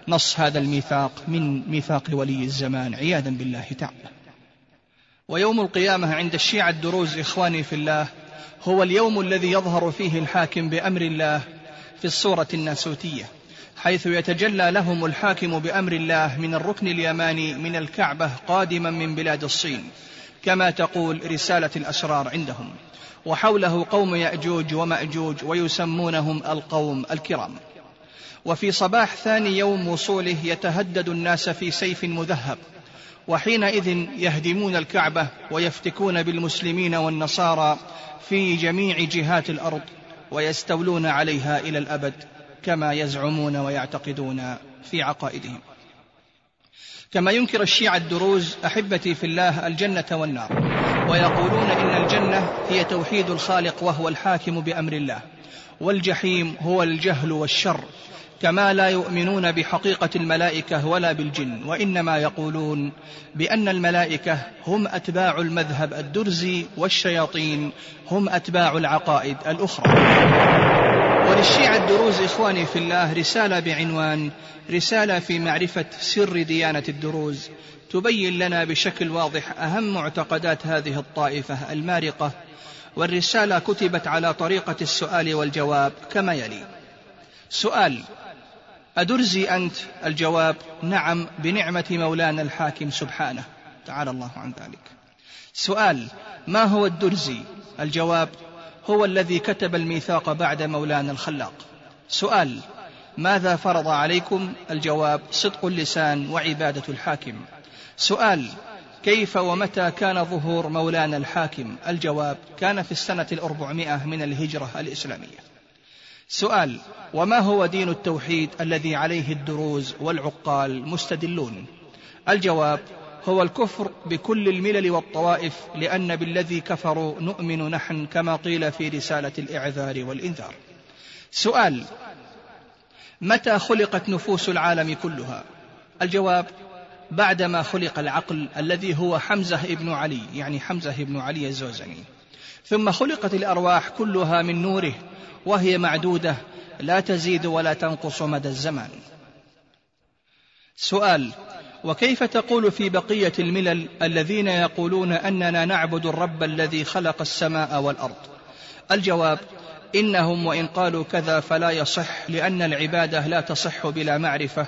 نص هذا الميثاق من ميثاق ولي الزمان. عياذا بالله تعالى. ويوم القيامة عند الشيعة الدروز إخواني في الله هو اليوم الذي يظهر فيه الحاكم بأمر الله في الصورة الناسوتية حيث يتجلى لهم الحاكم بأمر الله من الركن اليماني من الكعبة قادما من بلاد الصين كما تقول رسالة الأسرار عندهم وحوله قوم يأجوج ومأجوج ويسمونهم القوم الكرام. وفي صباح ثاني يوم وصوله يتهدد الناس في سيف مذهب وحينئذ يهدمون الكعبة ويفتكون بالمسلمين والنصارى في جميع جهات الأرض ويستولون عليها إلى الأبد كما يزعمون ويعتقدون في عقائدهم. كما ينكر الشيعة الدروز أحبتي في الله الجنة والنار ويقولون إن الجنة هي توحيد الخالق وهو الحاكم بأمر الله والجحيم هو الجهل والشر كما لا يؤمنون بحقيقة الملائكة ولا بالجن وإنما يقولون بأن الملائكة هم أتباع المذهب الدرزي والشياطين هم أتباع العقائد الأخرى. وللشيعة الدروز إخواني في الله رسالة بعنوان رسالة في معرفة سر ديانة الدروز. تبين لنا بشكل واضح أهم معتقدات هذه الطائفة المارقة والرسالة كتبت على طريقة السؤال والجواب كما يلي. سؤال أدرزي أنت الجواب نعم بنعمة مولانا الحاكم سبحانه. تعالى الله عن ذلك. سؤال ما هو الدرزي؟ الجواب هو الذي كتب الميثاق بعد مولانا الخلاق. سؤال ماذا فرض عليكم؟ الجواب صدق اللسان وعبادة الحاكم. سؤال كيف ومتى كان ظهور مولانا الحاكم؟ الجواب كان في السنة الأربعمائة من الهجرة الإسلامية. سؤال وما هو دين التوحيد الذي عليه الدروز والعقال مستدلون؟ الجواب هو الكفر بكل الملل والطوائف لأن بالذي كفروا نؤمن نحن كما قيل في رسالة الإعذار والإنذار. سؤال متى خلقت نفوس العالم كلها؟ الجواب بعدما خلق العقل الذي هو حمزة ابن علي يعني حمزة ابن علي الزوزني. ثم خلقت الأرواح كلها من نوره وهي معدودة لا تزيد ولا تنقص مدى الزمان سؤال وكيف تقول في بقية الملل الذين يقولون أننا نعبد الرب الذي خلق السماء والأرض؟ الجواب إنهم وإن قالوا كذا فلا يصح لأن العبادة لا تصح بلا معرفة.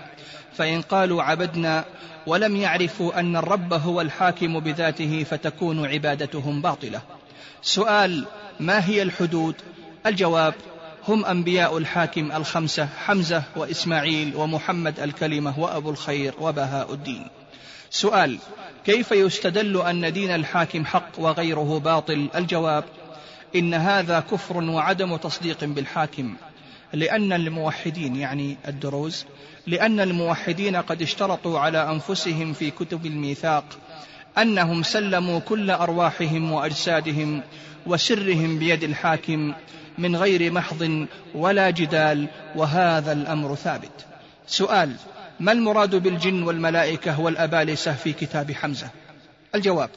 فإن قالوا عبدنا ولم يعرفوا أن الرب هو الحاكم بذاته فتكون عبادتهم باطلة. سؤال ما هي الحدود الجواب هم أنبياء الحاكم الخمسة حمزة وإسماعيل ومحمد الكلمة وأبو الخير وبهاء الدين. سؤال كيف يستدل أن دين الحاكم حق وغيره باطل؟ الجواب إن هذا كفر وعدم تصديق بالحاكم. لأن الموحدين يعني الدروز لأن الموحدين قد اشترطوا على أنفسهم في كتب الميثاق أنهم سلموا كل أرواحهم وأجسادهم وسرهم بيد الحاكم من غير محض ولا جدال وهذا الأمر ثابت. سؤال ما المراد بالجن والملائكة والأبالسة في كتاب حمزة؟ الجواب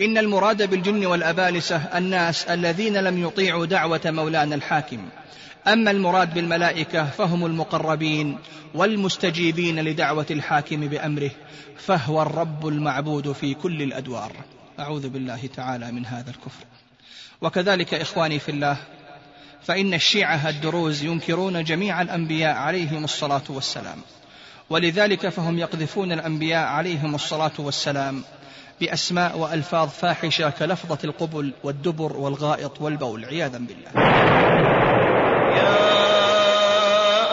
إن المراد بالجن والأبالسة الناس الذين لم يطيعوا دعوة مولانا الحاكم. أما المراد بالملائكة فهم المقربين والمستجيبين لدعوة الحاكم بأمره فهو الرب المعبود في كل الأدوار. أعوذ بالله تعالى من هذا الكفر. وكذلك إخواني في الله فإن الشيعة الدروز ينكرون جميع الأنبياء عليهم الصلاة والسلام ولذلك فهم يقذفون الأنبياء عليهم الصلاة والسلام بأسماء وألفاظ فاحشة كلفظة القبل والدبر والغائط والبول عياذا بالله. يا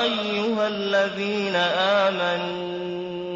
أيها الذين آمنوا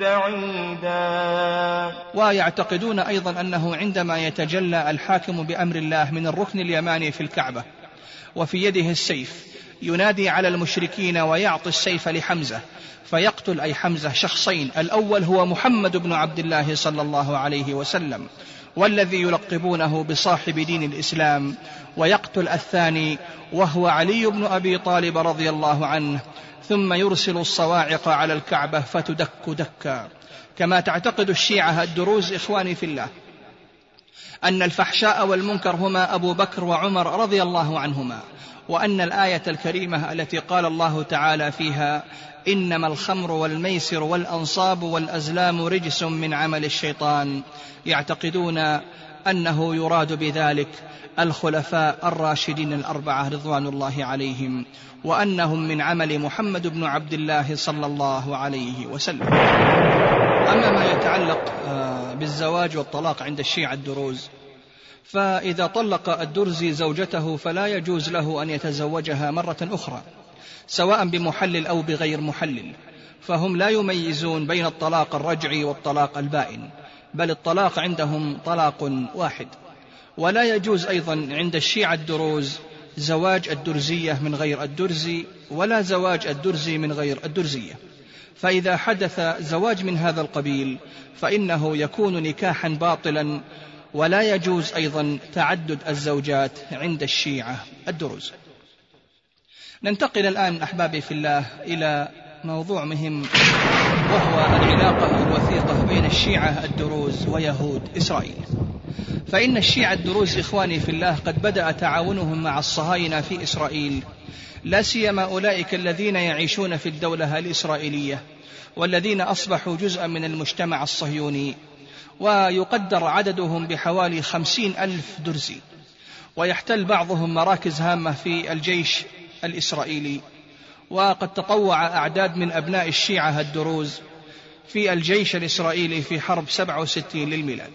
بعيدا. ويعتقدون أيضا أنه عندما يتجلى الحاكم بأمر الله من الركن اليماني في الكعبة وفي يده السيف ينادي على المشركين ويعطي السيف لحمزة فيقتل أي حمزة شخصين الأول هو محمد بن عبد الله صلى الله عليه وسلم والذي يلقبونه بصاحب دين الإسلام ويقتل الثاني وهو علي بن أبي طالب رضي الله عنه ثم يرسل الصواعق على الكعبة فتدك دكا. كما تعتقد الشيعة الدروز إخواني في الله أن الفحشاء والمنكر هما أبو بكر وعمر رضي الله عنهما وأن الآية الكريمة التي قال الله تعالى فيها إنما الخمر والميسر والأنصاب والأزلام رجس من عمل الشيطان. يعتقدون أنه يراد بذلك الخلفاء الراشدين الأربعة رضوان الله عليهم وأنهم من عمل محمد بن عبد الله صلى الله عليه وسلم. أما ما يتعلق آه، بالزواج والطلاق عند الشيعة الدروز فإذا طلق الدرزي زوجته فلا يجوز له أن يتزوجها مرة أخرى سواء بمحلل أو بغير محلل. فهم لا يميزون بين الطلاق الرجعي والطلاق البائن بل الطلاق عندهم طلاق واحد. ولا يجوز أيضا عند الشيعة الدروز زواج الدرزية من غير الدرزي ولا زواج الدرزي من غير الدرزية. فإذا حدث زواج من هذا القبيل فإنه يكون نكاحا باطلا ولا يجوز أيضا تعدد الزوجات عند الشيعة الدروز. ننتقل الآن أحبابي في الله إلى موضوع مهم. وهو العلاقة الوثيقة بين الشيعة الدروز ويهود إسرائيل. فإن الشيعة الدروز إخواني في الله قد بدأ تعاونهم مع الصهاينة في إسرائيل. لا سيما أولئك الذين يعيشون في الدولة الإسرائيلية والذين أصبحوا جزءا من المجتمع الصهيوني. ويقدر عددهم بحوالي خمسين ألف درزي. ويحتل بعضهم مراكز هامة في الجيش الإسرائيلي. وقد تطوع أعداد من أبناء الشيعة الدروز في الجيش الإسرائيلي في حرب 67 للميلاد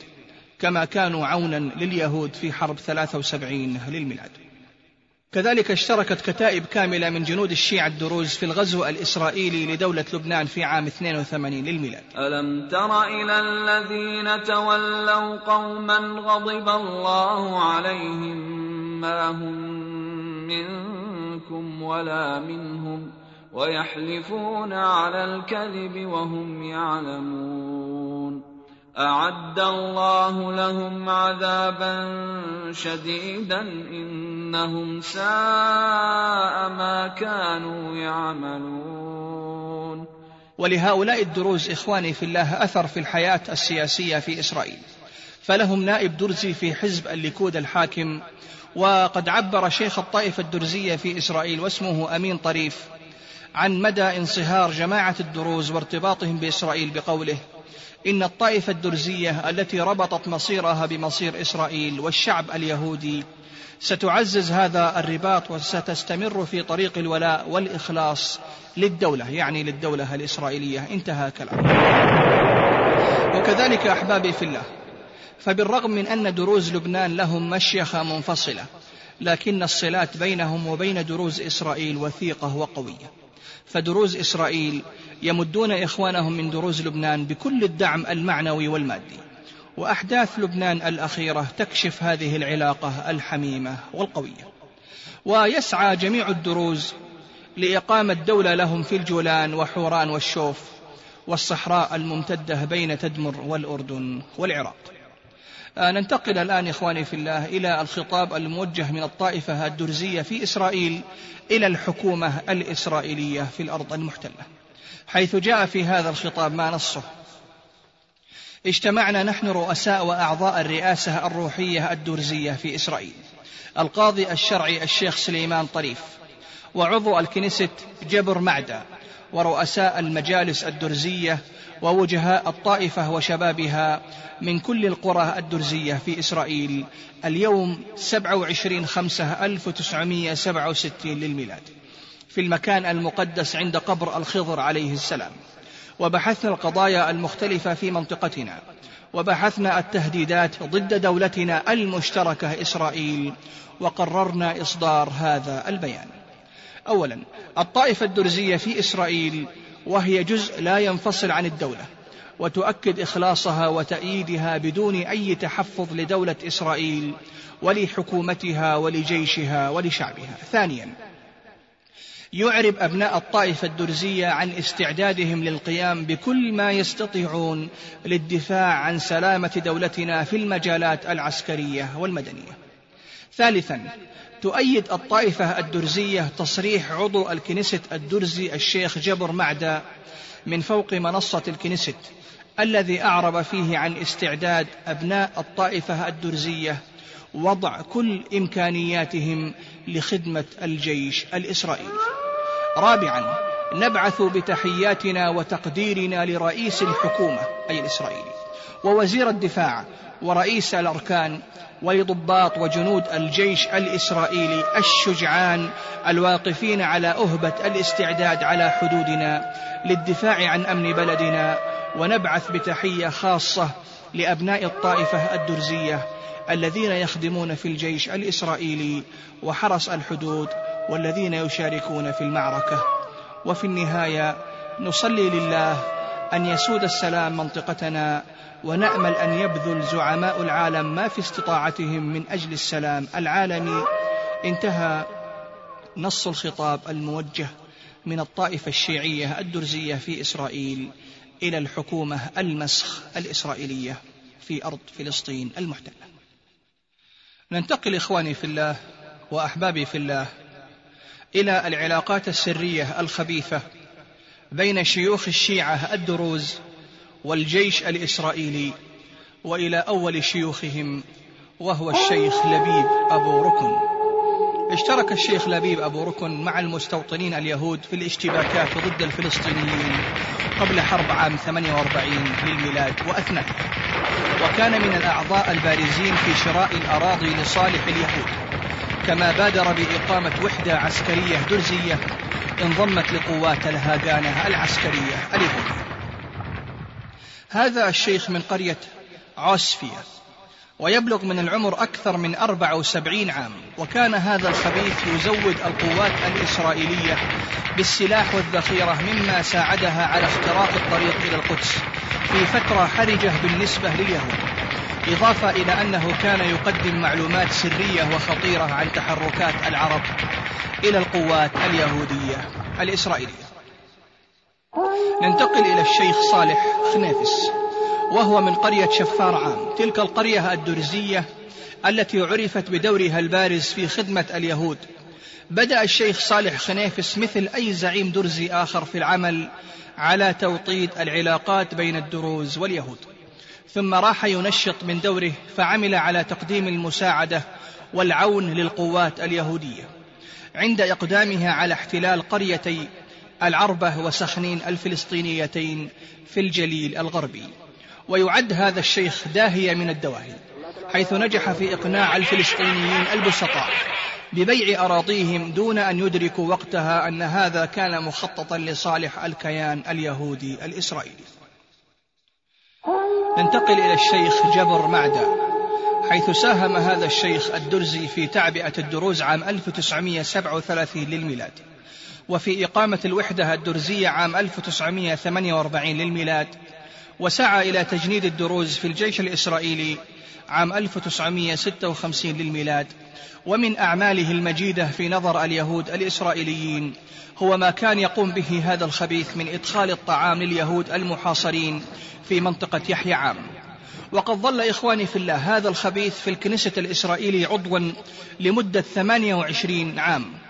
كما كانوا عونا لليهود في حرب 73 للميلاد. كذلك اشتركت كتائب كاملة من جنود الشيعة الدروز في الغزو الإسرائيلي لدولة لبنان في عام 82 للميلاد. ألم تر إلى الذين تولوا قوما غضب الله عليهم ما هم منكم ولا منهم ويحلفون على الكذب وهم يعلمون أعد الله لهم عذابا شديدا إنهم ساء ما كانوا يعملون. ولهؤلاء الدروز إخواني في الله أثر في الحياة السياسية في إسرائيل. فلهم نائب درزي في حزب الليكود الحاكم وقد عبر شيخ الطائفة الدرزية في إسرائيل واسمه أمين طريف عن مدى انصهار جماعة الدروز وارتباطهم بإسرائيل بقوله إن الطائفة الدرزية التي ربطت مصيرها بمصير إسرائيل والشعب اليهودي ستعزز هذا الرباط وستستمر في طريق الولاء والإخلاص للدولة يعني للدولة الإسرائيلية. انتهى كلام وكذلك أحبابي في الله فبالرغم من أن دروز لبنان لهم مشيخة منفصلة لكن الصلات بينهم وبين دروز إسرائيل وثيقة وقوية. فدروز إسرائيل يمدون إخوانهم من دروز لبنان بكل الدعم المعنوي والمادي. وأحداث لبنان الأخيرة تكشف هذه العلاقة الحميمة والقوية. ويسعى جميع الدروز لإقامة دولة لهم في الجولان وحوران والشوف والصحراء الممتدة بين تدمر والأردن والعراق. ننتقل الآن إخواني في الله إلى الخطاب الموجه من الطائفة الدرزية في إسرائيل إلى الحكومة الإسرائيلية في الأرض المحتلة. حيث جاء في هذا الخطاب ما نصه؟ اجتمعنا نحن رؤساء وأعضاء الرئاسة الروحية الدرزية في إسرائيل. القاضي الشرعي الشيخ سليمان طريف. وعضو الكنيست جبر معدة. ورؤساء المجالس الدرزية ووجهاء الطائفة وشبابها من كل القرى الدرزية في إسرائيل. اليوم 27 خمسة 1967 للميلاد. في المكان المقدس عند قبر الخضر عليه السلام. وبحثنا القضايا المختلفة في منطقتنا. وبحثنا التهديدات ضد دولتنا المشتركة إسرائيل. وقررنا إصدار هذا البيان. أولا الطائفة الدرزية في إسرائيل وهي جزء لا ينفصل عن الدولة وتؤكد إخلاصها وتأييدها بدون أي تحفظ لدولة إسرائيل ولحكومتها ولجيشها ولشعبها. ثانيا يعرب أبناء الطائفة الدرزية عن استعدادهم للقيام بكل ما يستطيعون للدفاع عن سلامة دولتنا في المجالات العسكرية والمدنية. ثالثا تؤيد الطائفة الدرزية تصريح عضو الكنيست الدرزي الشيخ جبر معدة من فوق منصة الكنيست الذي أعرب فيه عن استعداد أبناء الطائفة الدرزية وضع كل إمكانياتهم لخدمة الجيش الإسرائيلي. رابعا نبعث بتحياتنا وتقديرنا لرئيس الحكومة أي الإسرائيلي ووزير الدفاع ورئيس الأركان ولضباط وجنود الجيش الإسرائيلي الشجعان الواقفين على أهبة الاستعداد على حدودنا للدفاع عن أمن بلدنا ونبعث بتحية خاصة لأبناء الطائفة الدرزية الذين يخدمون في الجيش الإسرائيلي وحرس الحدود والذين يشاركون في المعركة. وفي النهاية نصلي لله أن يسود السلام منطقتنا ونأمل أن يبذل زعماء العالم ما في استطاعتهم من أجل السلام العالمي. انتهى نص الخطاب الموجه من الطائفة الشيعية الدرزية في إسرائيل إلى الحكومة المسخ الإسرائيلية في أرض فلسطين المحتلة. ننتقل إخواني في الله وأحبابي في الله إلى العلاقات السرية الخبيثة بين شيوخ الشيعة الدروز والجيش الإسرائيلي وإلى أول شيوخهم وهو الشيخ لبيب أبو ركن. اشترك الشيخ لبيب أبو ركن مع المستوطنين اليهود في الاشتباكات ضد الفلسطينيين قبل حرب عام 48 للميلاد وأثناءها وكان من الأعضاء البارزين في شراء الأراضي لصالح اليهود. كما بادر بإقامة وحدة عسكرية درزية انضمت لقوات الهاجانة العسكرية اليهودية هذا الشيخ من قرية عوسفية ويبلغ من العمر أكثر من 74 عام وكان هذا الخبيث يزود القوات الإسرائيلية بالسلاح والذخيرة مما ساعدها على اختراق الطريق إلى القدس في فترة حرجة بالنسبة لليهود إضافة إلى أنه كان يقدم معلومات سرية وخطيرة عن تحركات العرب إلى القوات اليهودية الإسرائيلية. ننتقل إلى الشيخ صالح خنيفس وهو من قرية شفار عام تلك القرية الدرزية التي عرفت بدورها البارز في خدمة اليهود. بدأ الشيخ صالح خنيفس مثل أي زعيم درزي آخر في العمل على توطيد العلاقات بين الدروز واليهود. ثم راح ينشط من دوره فعمل على تقديم المساعدة والعون للقوات اليهودية. عند إقدامها على احتلال قريتي العربة وسخنين الفلسطينيتين في الجليل الغربي. ويعد هذا الشيخ داهية من الدواهي حيث نجح في إقناع الفلسطينيين البسطاء ببيع أراضيهم دون أن يدركوا وقتها أن هذا كان مخططا لصالح الكيان اليهودي الإسرائيلي. ننتقل إلى الشيخ جبر معدة حيث ساهم هذا الشيخ الدرزي في تعبئة الدروز عام 1937 للميلاد. وفي إقامة الوحدة الدرزية عام 1948 للميلاد وسعى إلى تجنيد الدروز في الجيش الإسرائيلي عام 1956 للميلاد. ومن أعماله المجيدة في نظر اليهود الإسرائيليين هو ما كان يقوم به هذا الخبيث من إدخال الطعام لليهود المحاصرين في منطقة يحيى عام. وقد ظل إخواني في الله هذا الخبيث في الكنيسة الإسرائيلي عضوا لمدة 28 عام.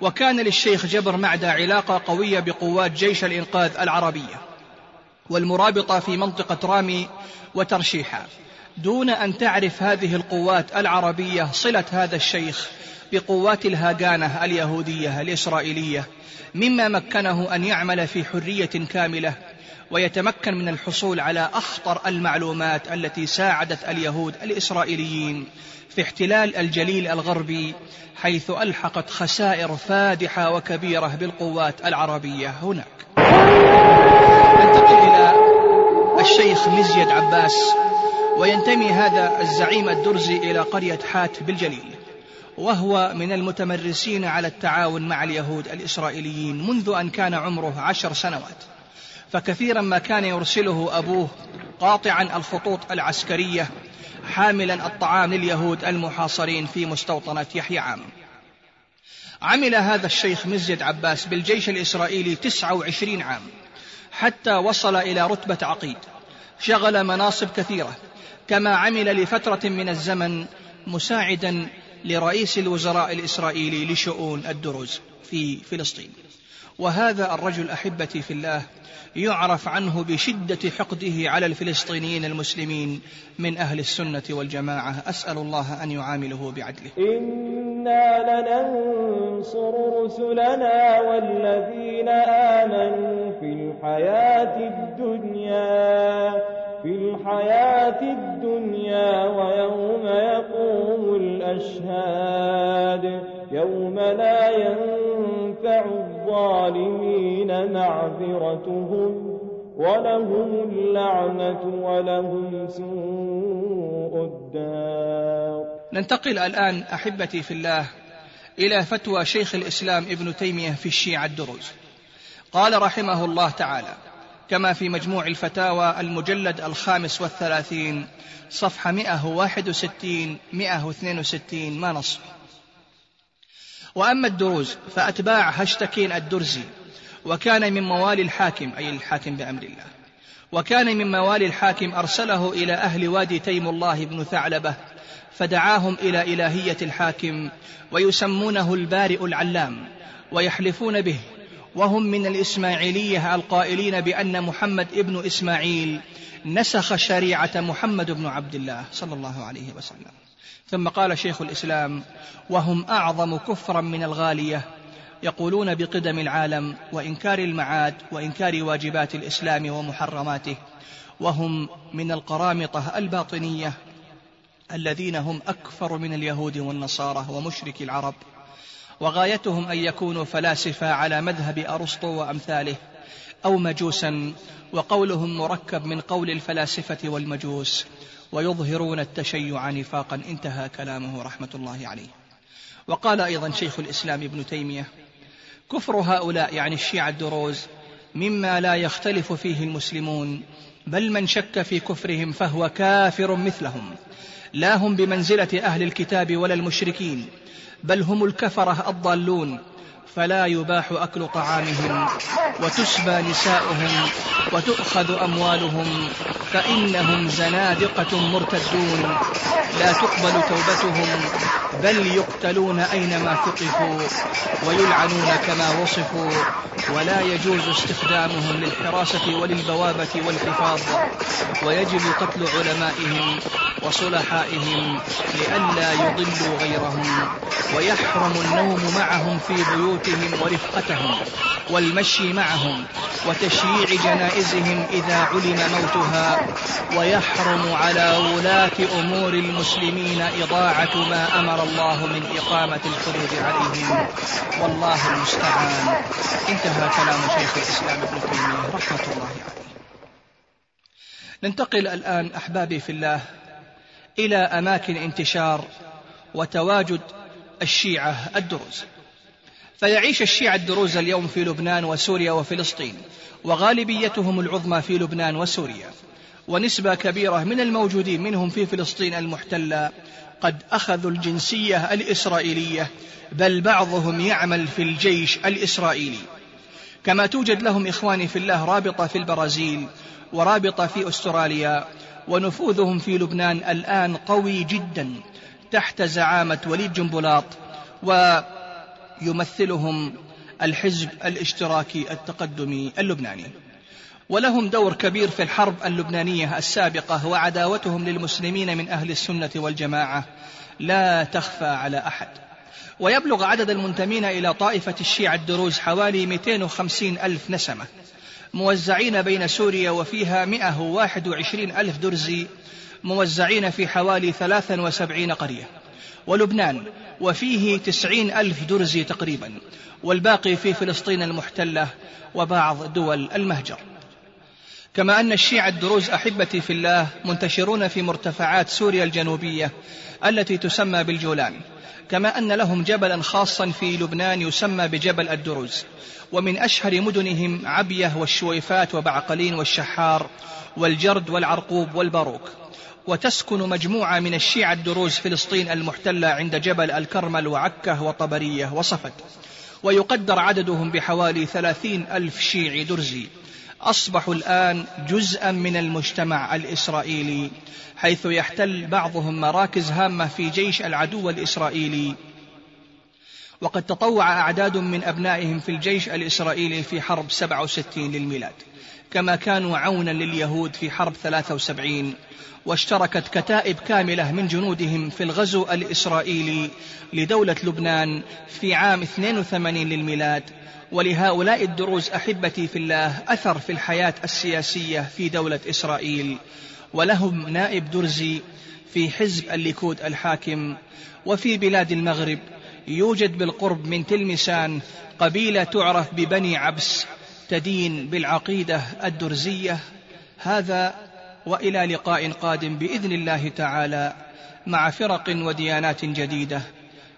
وكان للشيخ جبر معدة علاقة قوية بقوات جيش الإنقاذ العربية والمرابطة في منطقة رامي وترشيحة دون أن تعرف هذه القوات العربية صلة هذا الشيخ بقوات الهاجانة اليهودية الإسرائيلية مما مكنه أن يعمل في حرية كاملة ويتمكن من الحصول على أخطر المعلومات التي ساعدت اليهود الإسرائيليين في احتلال الجليل الغربي حيث ألحقت خسائر فادحة وكبيرة بالقوات العربية هناك. ننتقل إلى الشيخ مزيد عباس وينتمي هذا الزعيم الدرزي إلى قرية حات بالجليل وهو من المتمرسين على التعاون مع اليهود الإسرائيليين منذ أن كان عمره عشر سنوات. فكثيرا ما كان يرسله أبوه قاطعا الخطوط العسكرية حاملا الطعام لليهود المحاصرين في مستوطنة يحيى عام. عمل هذا الشيخ مزيد عباس بالجيش الإسرائيلي 29 عام حتى وصل إلى رتبة عقيد. شغل مناصب كثيرة كما عمل لفترة من الزمن مساعدا لرئيس الوزراء الإسرائيلي لشؤون الدروز في فلسطين. وهذا الرجل أحبتي في الله يعرف عنه بشدة حقده على الفلسطينيين المسلمين من أهل السنة والجماعة. أسأل الله أن يعامله بعدله. إنا لننصر رسلنا والذين آمنوا في الحياة الدنيا في الحياة الدنيا ويوم يقوم الأشهاد يوم لا الظالمين معذرتهم ولهم اللعنة ولهم سوء الدار ننتقل الآن أحبتي في الله إلى فتوى شيخ الإسلام ابن تيمية في الشيعة الدروز. قال رحمه الله تعالى كما في مجموع الفتاوى المجلد الخامس والثلاثين صفحة 161 162 ما نص وأما الدروز فأتباع هشتكين الدرزي وكان من موالي الحاكم أي الحاكم بأمر الله. وكان من موالي الحاكم أرسله إلى أهل وادي تيم الله بن ثعلبة فدعاهم إلى إلهية الحاكم ويسمونه البارئ العلام ويحلفون به. وهم من الإسماعيلية القائلين بأن محمد ابن إسماعيل نسخ شريعة محمد بن عبد الله صلى الله عليه وسلم. ثم قال شيخ الإسلام وهم أعظم كفرا من الغالية يقولون بقدم العالم وإنكار المعاد وإنكار واجبات الإسلام ومحرماته وهم من القرامطة الباطنية الذين هم أكفر من اليهود والنصارى ومشرك العرب وغايتهم أن يكونوا فلاسفة على مذهب أرسطو وأمثاله أو مجوسا وقولهم مركب من قول الفلاسفة والمجوس ويظهرون التشيع نفاقا. انتهى كلامه رحمة الله عليه. وقال أيضا شيخ الإسلام ابن تيمية كفر هؤلاء يعني الشيعة الدروز مما لا يختلف فيه المسلمون بل من شك في كفرهم فهو كافر مثلهم. لا هم بمنزلة أهل الكتاب ولا المشركين بل هم الكفرة الضالون فلا يباح أكل طعامهم وتسبى نساؤهم وتؤخذ أموالهم فإنهم زنادقة مرتدون. لا تقبل توبتهم بل يقتلون أينما ثقفوا ويلعنون كما وصفوا. ولا يجوز استخدامهم للحراسة وللبوابة والحفاظ. ويجب قتل علمائهم وصلحائهم لئلا يضلوا غيرهم. ويحرم النوم معهم في بيوتهم ورفقتهم والمشي معهم وتشييع جنائزهم إذا علم موتها ويحرم على ولاة أمور المسلمين إضاعة ما أمر الله من إقامة الحدود عليهم. والله المستعان. انتهى كلام شيخ الإسلام ابن تيمية. رحمة الله عليه. ننتقل الآن أحبابي في الله إلى أماكن انتشار وتواجد الشيعة الدروز. فيعيش الشيعة الدروز اليوم في لبنان وسوريا وفلسطين وغالبيتهم العظمى في لبنان وسوريا. ونسبة كبيرة من الموجودين منهم في فلسطين المحتلة قد أخذوا الجنسية الإسرائيلية بل بعضهم يعمل في الجيش الإسرائيلي. كما توجد لهم إخواني في الله رابطة في البرازيل ورابطة في أستراليا ونفوذهم في لبنان الآن قوي جدا تحت زعامة وليد جنبلاط ويمثلهم الحزب الاشتراكي التقدمي اللبناني. ولهم دور كبير في الحرب اللبنانية السابقة وعداوتهم للمسلمين من أهل السنة والجماعة. لا تخفى على أحد. ويبلغ عدد المنتمين إلى طائفة الشيعة الدروز حوالي 250 ألف نسمة. موزعين بين سوريا وفيها 121 ألف درزي موزعين في حوالي 73 قرية. ولبنان وفيه 90 ألف درزي تقريبا والباقي في فلسطين المحتلة وبعض دول المهجر. كما أن الشيعة الدروز أحبتي في الله منتشرون في مرتفعات سوريا الجنوبية التي تسمى بالجولان كما أن لهم جبلا خاصا في لبنان يسمى بجبل الدروز. ومن أشهر مدنهم عبية والشويفات وبعقلين والشحار والجرد والعرقوب والباروك. وتسكن مجموعة من الشيعة الدروز فلسطين المحتلة عند جبل الكرمل وعكة وطبرية وصفد ويقدر عددهم بحوالي ثلاثين ألف شيعي درزي. أصبحوا الآن جزءا من المجتمع الإسرائيلي حيث يحتل بعضهم مراكز هامة في جيش العدو الإسرائيلي. وقد تطوع أعداد من أبنائهم في الجيش الإسرائيلي في حرب 67 للميلاد. كما كانوا عونا لليهود في حرب 73 واشتركت كتائب كاملة من جنودهم في الغزو الإسرائيلي لدولة لبنان في عام 82 للميلاد. ولهؤلاء الدروز أحبتي في الله أثر في الحياة السياسية في دولة إسرائيل. ولهم نائب درزي في حزب الليكود الحاكم. وفي بلاد المغرب يوجد بالقرب من تلمسان قبيلة تعرف ببني عبس تدين بالعقيدة الدرزية. هذا وإلى لقاء قادم بإذن الله تعالى مع فرق وديانات جديدة.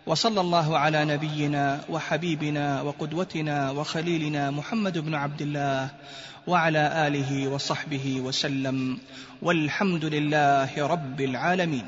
وصلى الله على نبينا وحبيبنا وقدوتنا وخليلنا محمد بن عبد الله وعلى آله وصحبه وسلم. والحمد لله رب العالمين.